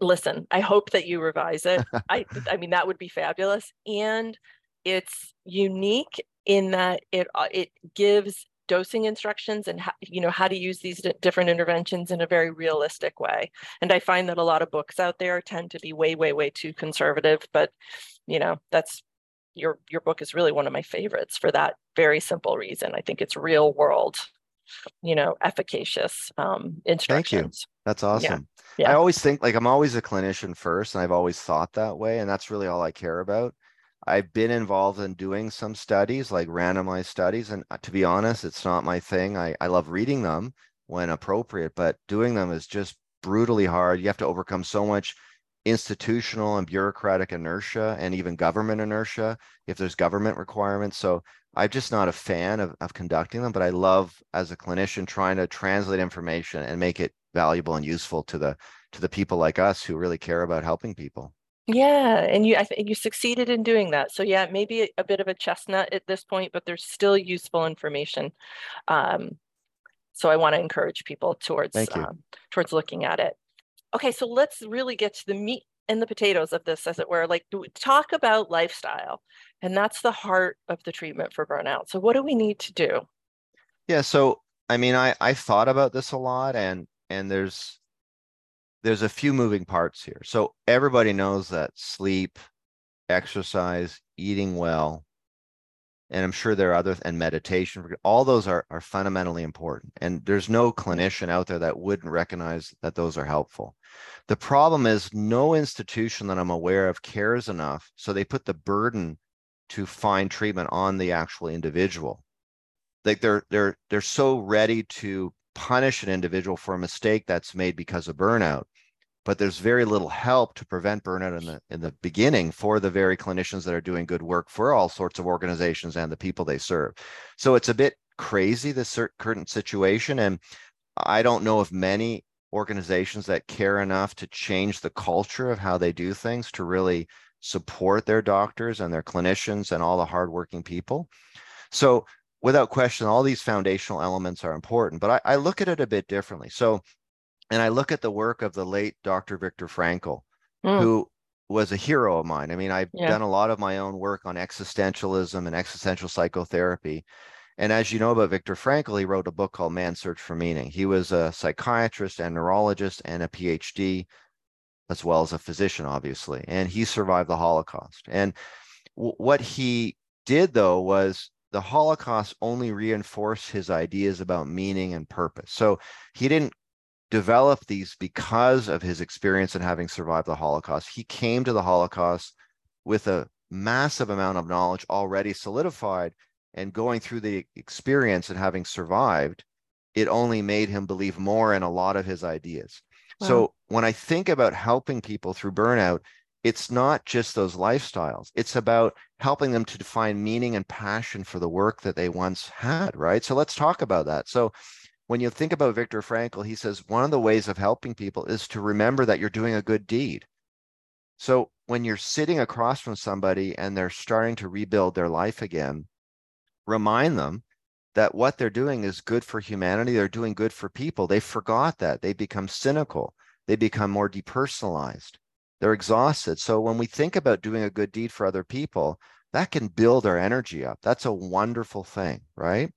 Listen, I hope that you revise it. <laughs> I I mean that would be fabulous, and it's unique in that it uh, it gives dosing instructions and how, you know how to use these different interventions in a very realistic way and i find that a lot of books out there tend to be way way way too conservative but you know that's your your book is really one of my favorites for that very simple reason. I think it's real world, you know, efficacious um, instructions. Thank you. That's awesome. Yeah. yeah. I always think like I'm always a clinician first, and I've always thought that way, and that's really all I care about. I've been involved in doing some studies, like randomized studies, and uh, to be honest, it's not my thing. I, I love reading them when appropriate, but doing them is just brutally hard. You have to overcome so much institutional and bureaucratic inertia and even government inertia if there's government requirements. So I'm just not a fan of, of conducting them, but I love as a clinician trying to translate information and make it valuable and useful to the to the people like us who really care about helping people. Yeah, and you I think you succeeded in doing that. So yeah, maybe a, bit of a chestnut at this point, but there's still useful information. Um, so I want to encourage people towards um, towards looking at it. Okay, so let's really get to the meat and the potatoes of this, as it were. Like talk about lifestyle, and that's the heart of the treatment for burnout. So what do we need to do? Yeah, so I mean, I I thought about this a lot, and and there's there's a few moving parts here. So everybody knows that sleep, exercise, eating well, and I'm sure there are other and meditation, all those are, are fundamentally important. And there's no clinician out there that wouldn't recognize that those are helpful. The problem is no institution that I'm aware of cares enough. So they put the burden to find treatment on the actual individual. Like they're they're they're so ready to punish an individual for a mistake that's made because of burnout but there's very little help to prevent burnout in the in the beginning for the very clinicians that are doing good work for all sorts of organizations and the people they serve. So it's a bit crazy this current situation and i don't know of many organizations that care enough to change the culture of how they do things to really support their doctors and their clinicians and all the hardworking people. So without question all these foundational elements are important but I, I look at it a bit differently. So and I look at the work of the late Dr. Viktor Frankl, mm. who was a hero of mine. I mean, I've yeah. done a lot of my own work on existentialism and existential psychotherapy. And as you know about Viktor Frankl, he wrote a book called Man's Search for Meaning. He was a psychiatrist and neurologist and a PhD, as well as a physician, obviously. And he survived the Holocaust. And w- what he did, though, was the Holocaust only reinforced his ideas about meaning and purpose. So he didn't developed these because of his experience in having survived the Holocaust. He came to the Holocaust with a massive amount of knowledge already solidified and going through the experience and having survived it only made him believe more in a lot of his ideas wow. so when i think about helping people through burnout it's not just those lifestyles it's about helping them to find meaning and passion for the work that they once had right so let's talk about that so when you think about Viktor Frankl, he says one of the ways of helping people is to remember that you're doing a good deed. So when you're sitting across from somebody and they're starting to rebuild their life again, remind them that what they're doing is good for humanity. They're doing good for people. They forgot that. They become cynical. They become more depersonalized. They're exhausted. So when we think about doing a good deed for other people, that can build our energy up. That's a wonderful thing, right?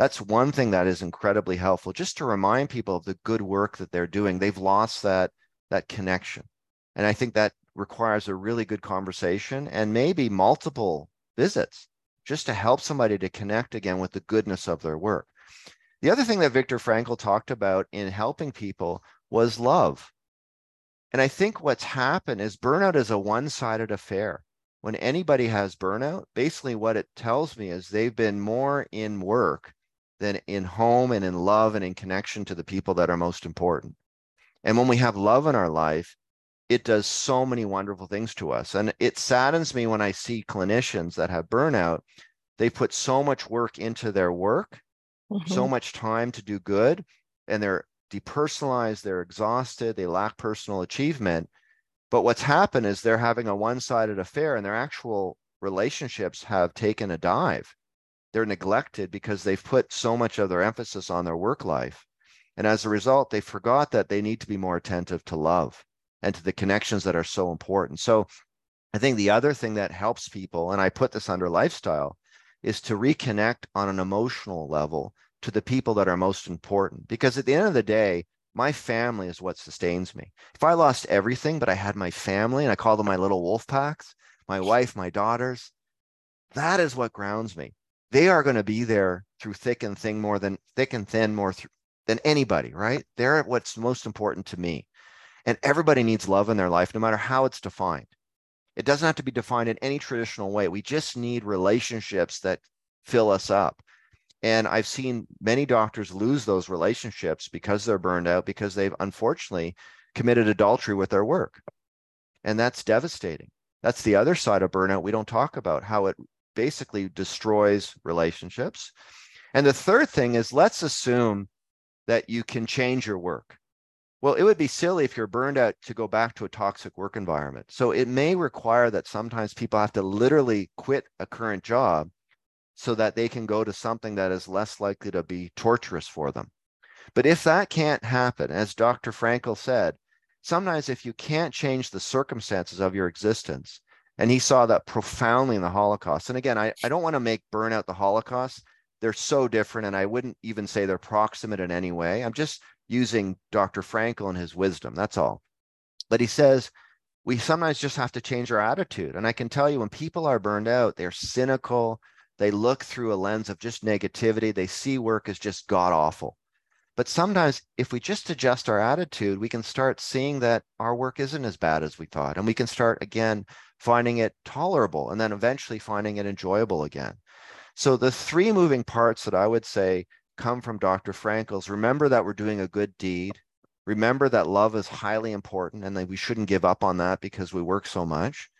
That's one thing that is incredibly helpful just to remind people of the good work that they're doing. They've lost that that connection. And i think that requires a really good conversation and maybe multiple visits just to help somebody to connect again with the goodness of their work. The other thing that viktor frankl talked about in helping people was love. And i think what's happened is burnout is a one-sided affair. When anybody has burnout basically what it tells me is they've been more in work than in home and in love and in connection to the people that are most important. And when we have love in our life, it does so many wonderful things to us. And it saddens me when I see clinicians that have burnout. They put so much work into their work, mm-hmm. so much time to do good, and they're depersonalized, they're exhausted, they lack personal achievement. But what's happened is they're having a one sided affair and their actual relationships have taken a dive they're neglected because they've put so much of their emphasis on their work life. And as a result, they forgot that they need to be more attentive to love and to the connections that are so important. So I think the other thing that helps people, and I put this under lifestyle, is to reconnect on an emotional level to the people that are most important. Because at the end of the day, my family is what sustains me. If I lost everything, but I had my family and I call them my little wolf packs, my wife, my daughters, that is what grounds me they are going to be there through thick and thin more than thick and thin more th- than anybody, right? They're what's most important to me. And everybody needs love in their life, no matter how it's defined. It doesn't have to be defined in any traditional way. We just need relationships that fill us up. And I've seen many doctors lose those relationships because they're burned out, because they've unfortunately committed adultery with their work. And that's devastating. That's the other side of burnout we don't talk about, how it basically destroys relationships. And the third thing is let's assume that you can change your work. Well, it would be silly if you're burned out to go back to a toxic work environment. So it may require that sometimes people have to literally quit a current job so that they can go to something that is less likely to be torturous for them. But if that can't happen, as Dr. Frankl said, sometimes if you can't change the circumstances of your existence, and he saw that profoundly in the Holocaust. And again, I, I don't want to make burnout the Holocaust. They're so different, and I wouldn't even say they're proximate in any way. I'm just using Dr. Frankl and his wisdom. That's all. But he says we sometimes just have to change our attitude. And I can tell you when people are burned out, they're cynical. They look through a lens of just negativity. They see work as just god awful. But sometimes, if we just adjust our attitude, we can start seeing that our work isn't as bad as we thought. And we can start again finding it tolerable and then eventually finding it enjoyable again. So, the three moving parts that I would say come from Dr. Frankl's remember that we're doing a good deed. Remember that love is highly important and that we shouldn't give up on that because we work so much.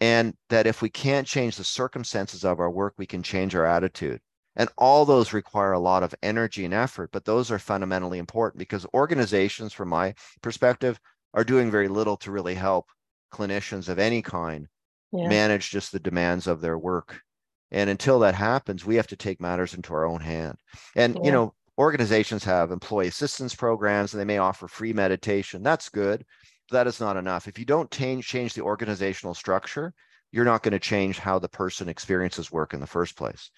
And that if we can't change the circumstances of our work, we can change our attitude. And all those require a lot of energy and effort, but those are fundamentally important because organizations, from my perspective, are doing very little to really help clinicians of any kind yeah. manage just the demands of their work. And until that happens, we have to take matters into our own hand. And, yeah. you know, organizations have employee assistance programs and they may offer free meditation. That's good. But that is not enough. If you don't change, change the organizational structure, you're not going to change how the person experiences work in the first place.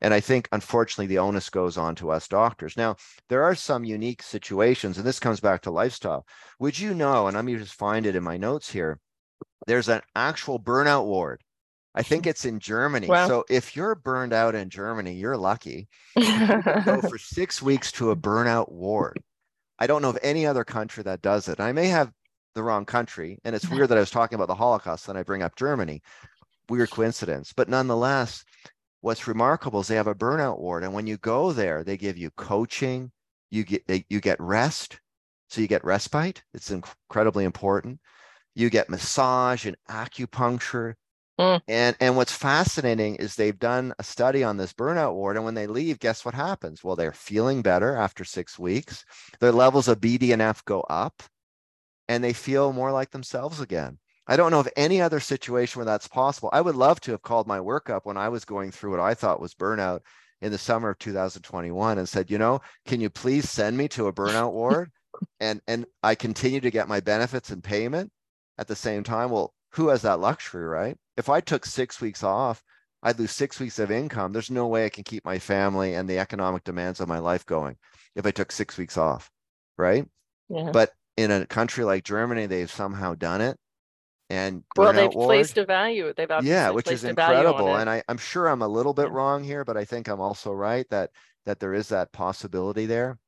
And I think, unfortunately, the onus goes on to us doctors. Now, there are some unique situations, and this comes back to lifestyle. Would you know, and I'm going to just find it in my notes here, there's an actual burnout ward. I think mm-hmm. it's in Germany. Well, so if you're burned out in Germany, you're lucky. You go <laughs> for six weeks to a burnout ward. I don't know of any other country that does it. I may have the wrong country. And it's <laughs> weird that I was talking about the Holocaust, then I bring up Germany. Weird coincidence. But nonetheless, what's remarkable is they have a burnout ward and when you go there they give you coaching you get they, you get rest. So you get respite it's incredibly important. You get massage and acupuncture. Mm. and and what's fascinating is they've done a study on this burnout ward and when they leave guess what happens? Well they're feeling better after six weeks. Their levels of bdnf go up and they feel more like themselves again I don't know of any other situation where that's possible. I would love to have called my work up when I was going through what I thought was burnout in the summer of 2021 and said, you know, can you please send me to a burnout ward? <laughs> and and I continue to get my benefits and payment at the same time. Well, who has that luxury, right? If I took six weeks off, I'd lose six weeks of income. There's no way I can keep my family and the economic demands of my life going if I took six weeks off, right? Yeah. But in a country like Germany, they've somehow done it and well they've ward. placed a value they've yeah which is incredible and I, i'm sure i'm a little bit yeah. wrong here but i think i'm also right that that there is that possibility there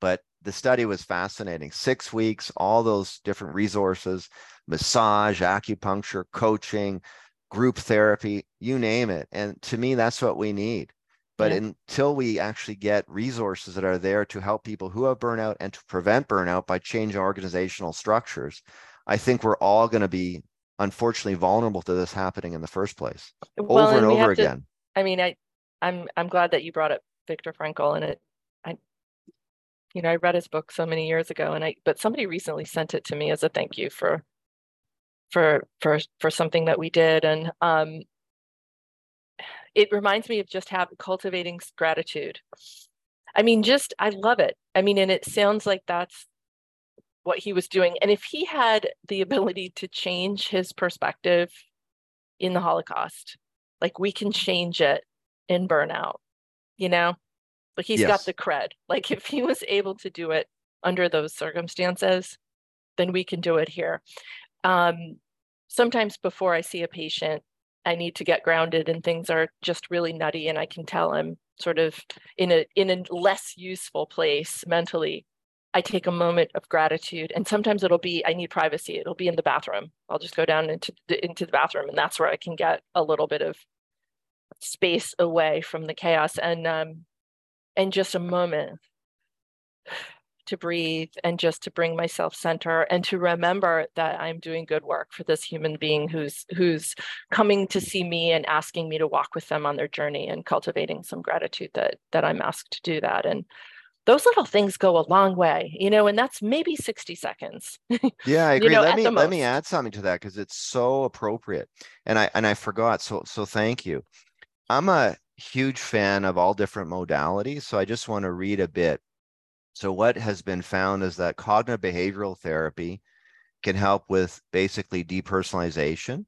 but the study was fascinating six weeks all those different resources massage acupuncture coaching group therapy you name it and to me that's what we need but yeah. until we actually get resources that are there to help people who have burnout and to prevent burnout by changing organizational structures I think we're all going to be unfortunately vulnerable to this happening in the first place well, over and, and over again. To, I mean, I, I'm I'm glad that you brought up Viktor Frankl and it. I, you know, I read his book so many years ago, and I but somebody recently sent it to me as a thank you for for for for something that we did, and um, it reminds me of just have cultivating gratitude. I mean, just I love it. I mean, and it sounds like that's what he was doing. And if he had the ability to change his perspective in the Holocaust, like we can change it in burnout, you know? But he's yes. got the cred. Like if he was able to do it under those circumstances, then we can do it here. Um, sometimes before I see a patient, I need to get grounded and things are just really nutty and I can tell I'm sort of in a in a less useful place mentally I take a moment of gratitude. And sometimes it'll be, I need privacy. It'll be in the bathroom. I'll just go down into the, into the bathroom, and that's where I can get a little bit of space away from the chaos and um, and just a moment to breathe and just to bring myself center and to remember that I'm doing good work for this human being who's who's coming to see me and asking me to walk with them on their journey and cultivating some gratitude that that I'm asked to do that and those little things go a long way, you know, and that's maybe 60 seconds. <laughs> yeah, I agree. you know, let me let me add something to that because it's so appropriate. And I and I forgot. So so thank you. I'm a huge fan of all different modalities. So I just want to read a bit. So what has been found is that cognitive behavioral therapy can help with basically depersonalization,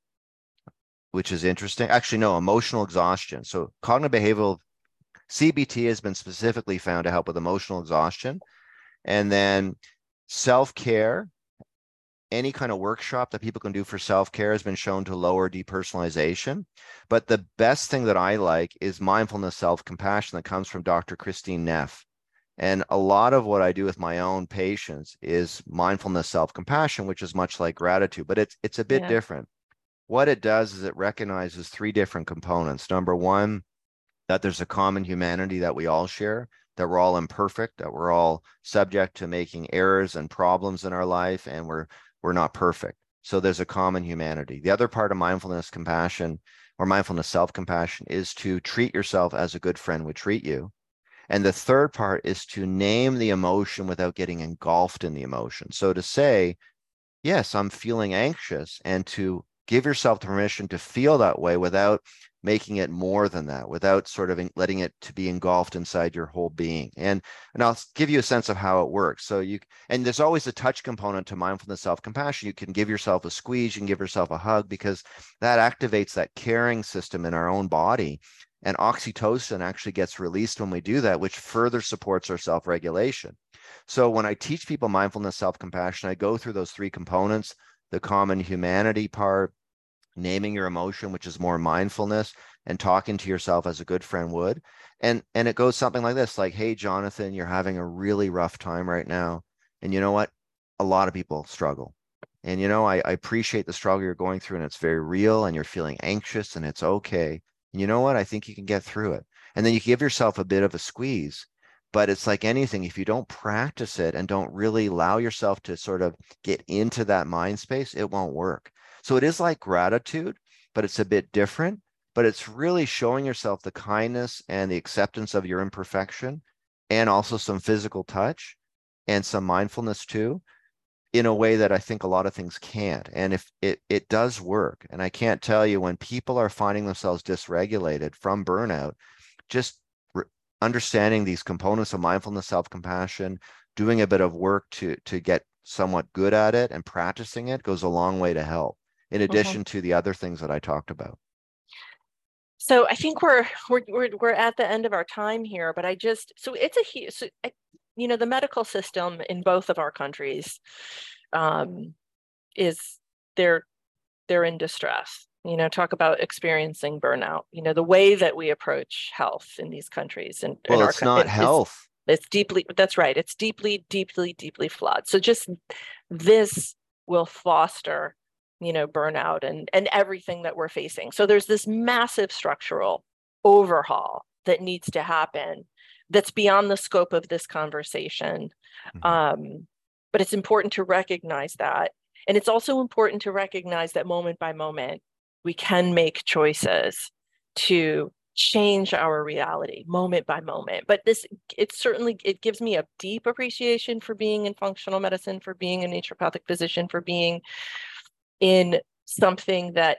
which is interesting. Actually, no, emotional exhaustion. So cognitive behavioral CBT has been specifically found to help with emotional exhaustion. And then self care, any kind of workshop that people can do for self care has been shown to lower depersonalization. But the best thing that I like is mindfulness self compassion that comes from Dr. Christine Neff. And a lot of what I do with my own patients is mindfulness self compassion, which is much like gratitude, but it's it's a bit yeah. different. What it does is it recognizes three different components. Number one, that there's a common humanity that we all share, that we're all imperfect, that we're all subject to making errors and problems in our life, and we're we're not perfect. So there's a common humanity. The other part of mindfulness compassion or mindfulness self-compassion is to treat yourself as a good friend would treat you. And the third part is to name the emotion without getting engulfed in the emotion. So to say, yes, I'm feeling anxious, and to give yourself the permission to feel that way without making it more than that without sort of letting it to be engulfed inside your whole being. And and i'll give you a sense of how it works. So you and there's always a touch component to mindfulness self-compassion. You can give yourself a squeeze you can give yourself a hug because that activates that caring system in our own body. And oxytocin actually gets released when we do that which further supports our self-regulation. So when i teach people mindfulness self-compassion i go through those three components the common humanity part naming your emotion, which is more mindfulness and talking to yourself as a good friend would. And and it goes something like this, like, hey, Jonathan, you're having a really rough time right now. And you know what? A lot of people struggle. And you know, I, I appreciate the struggle you're going through and it's very real and you're feeling anxious and it's okay. And you know what? I think you can get through it. And then you give yourself a bit of a squeeze. But it's like anything, if you don't practice it and don't really allow yourself to sort of get into that mind space, it won't work. So it is like gratitude, but it's a bit different. But it's really showing yourself the kindness and the acceptance of your imperfection, and also some physical touch and some mindfulness too, in a way that I think a lot of things can't. And if it it does work, and I can't tell you when people are finding themselves dysregulated from burnout, just re- understanding these components of mindfulness, self-compassion, doing a bit of work to to get somewhat good at it and practicing it goes a long way to help in addition to the other things that I talked about. So I think we're we're we're we're at the end of our time here, but I just so it's a huge, so I, you know, the medical system in both of our countries um, is they're they're in distress. You know, talk about experiencing burnout. You know, the way that we approach health in these countries and well, it's not health. It's, it's deeply. That's right. It's deeply, deeply, deeply flawed. So just this will foster you know burnout and and everything that we're facing. So there's this massive structural overhaul that needs to happen that's beyond the scope of this conversation mm-hmm. um, but it's important to recognize that. And it's also important to recognize that moment by moment we can make choices to change our reality moment by moment. But this it certainly it gives me a deep appreciation for being in functional medicine for being a naturopathic physician for being in something that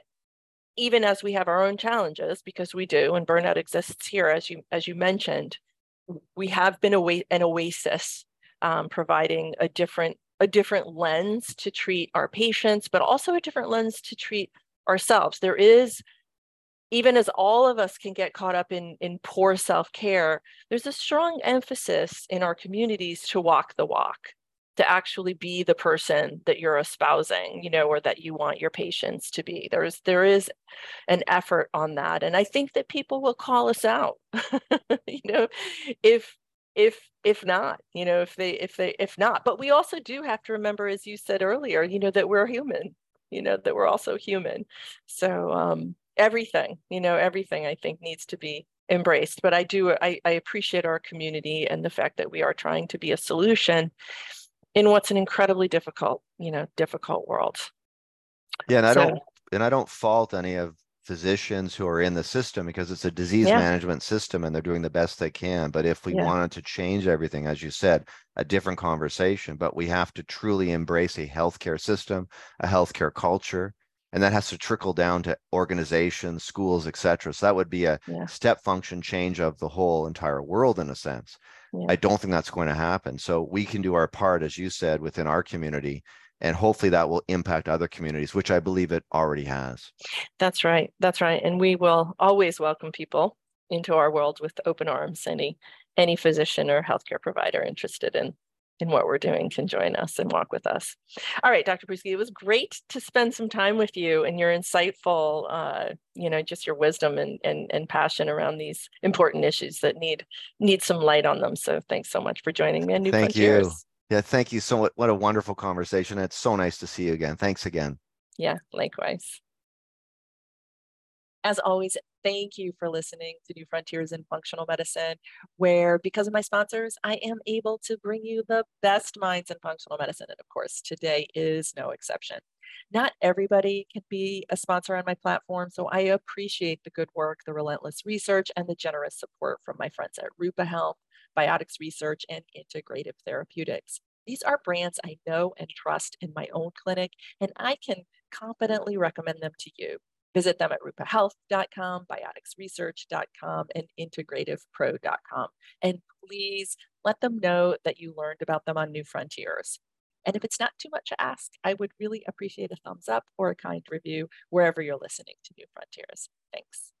even as we have our own challenges because we do and burnout exists here as you as you mentioned we have been a, an oasis um, providing a different a different lens to treat our patients but also a different lens to treat ourselves. There is even as all of us can get caught up in in poor self-care there's a strong emphasis in our communities to walk the walk to actually be the person that you're espousing you know or that you want your patients to be. There's there is an effort on that and i think that people will call us out. <laughs> You know if if if not you know if they if they if not. But we also do have to remember as you said earlier you know that we're human you know that we're also human. So um everything you know everything i think needs to be embraced. But I do, I, I appreciate our community and the fact that we are trying to be a solution in what's an incredibly difficult, you know, difficult world. Yeah, and I so, don't and I don't fault any of physicians who are in the system because it's a disease yeah. management system and they're doing the best they can. But if we yeah. wanted to change everything, as you said, a different conversation, but we have to truly embrace a healthcare system, a healthcare culture, and that has to trickle down to organizations, schools, etc. So that would be a yeah. step function change of the whole entire world in a sense. I don't think that's going to happen. So we can do our part, as you said, within our community and hopefully that will impact other communities which i believe it already has that's right that's right and we will always welcome people into our world with open arms any any physician or healthcare provider interested in in what we're doing can join us and walk with us. All right, Dr. Prousky, it was great to spend some time with you and your insightful, uh, you know, just your wisdom and, and, and passion around these important issues that need need some light on them. So thanks so much for joining me on New Thank Frontiers. you. Yeah, thank you so much. What a wonderful conversation. It's so nice to see you again. Thanks again. Yeah, likewise. As always, thank you for listening to New Frontiers in Functional Medicine, where because of my sponsors, I am able to bring you the best minds in functional medicine. And of course, today is no exception. Not everybody can be a sponsor on my platform, so I appreciate the good work, the relentless research, and the generous support from my friends at Rupa Health, Biotics Research, and Integrative Therapeutics. These are brands I know and trust in my own clinic, and I can confidently recommend them to you. Visit them at rupahealth.com, bioticsresearch.com, and integrativepro.com. And please let them know that you learned about them on New Frontiers. And if it's not too much to ask, I would really appreciate a thumbs up or a kind review wherever you're listening to New Frontiers. Thanks.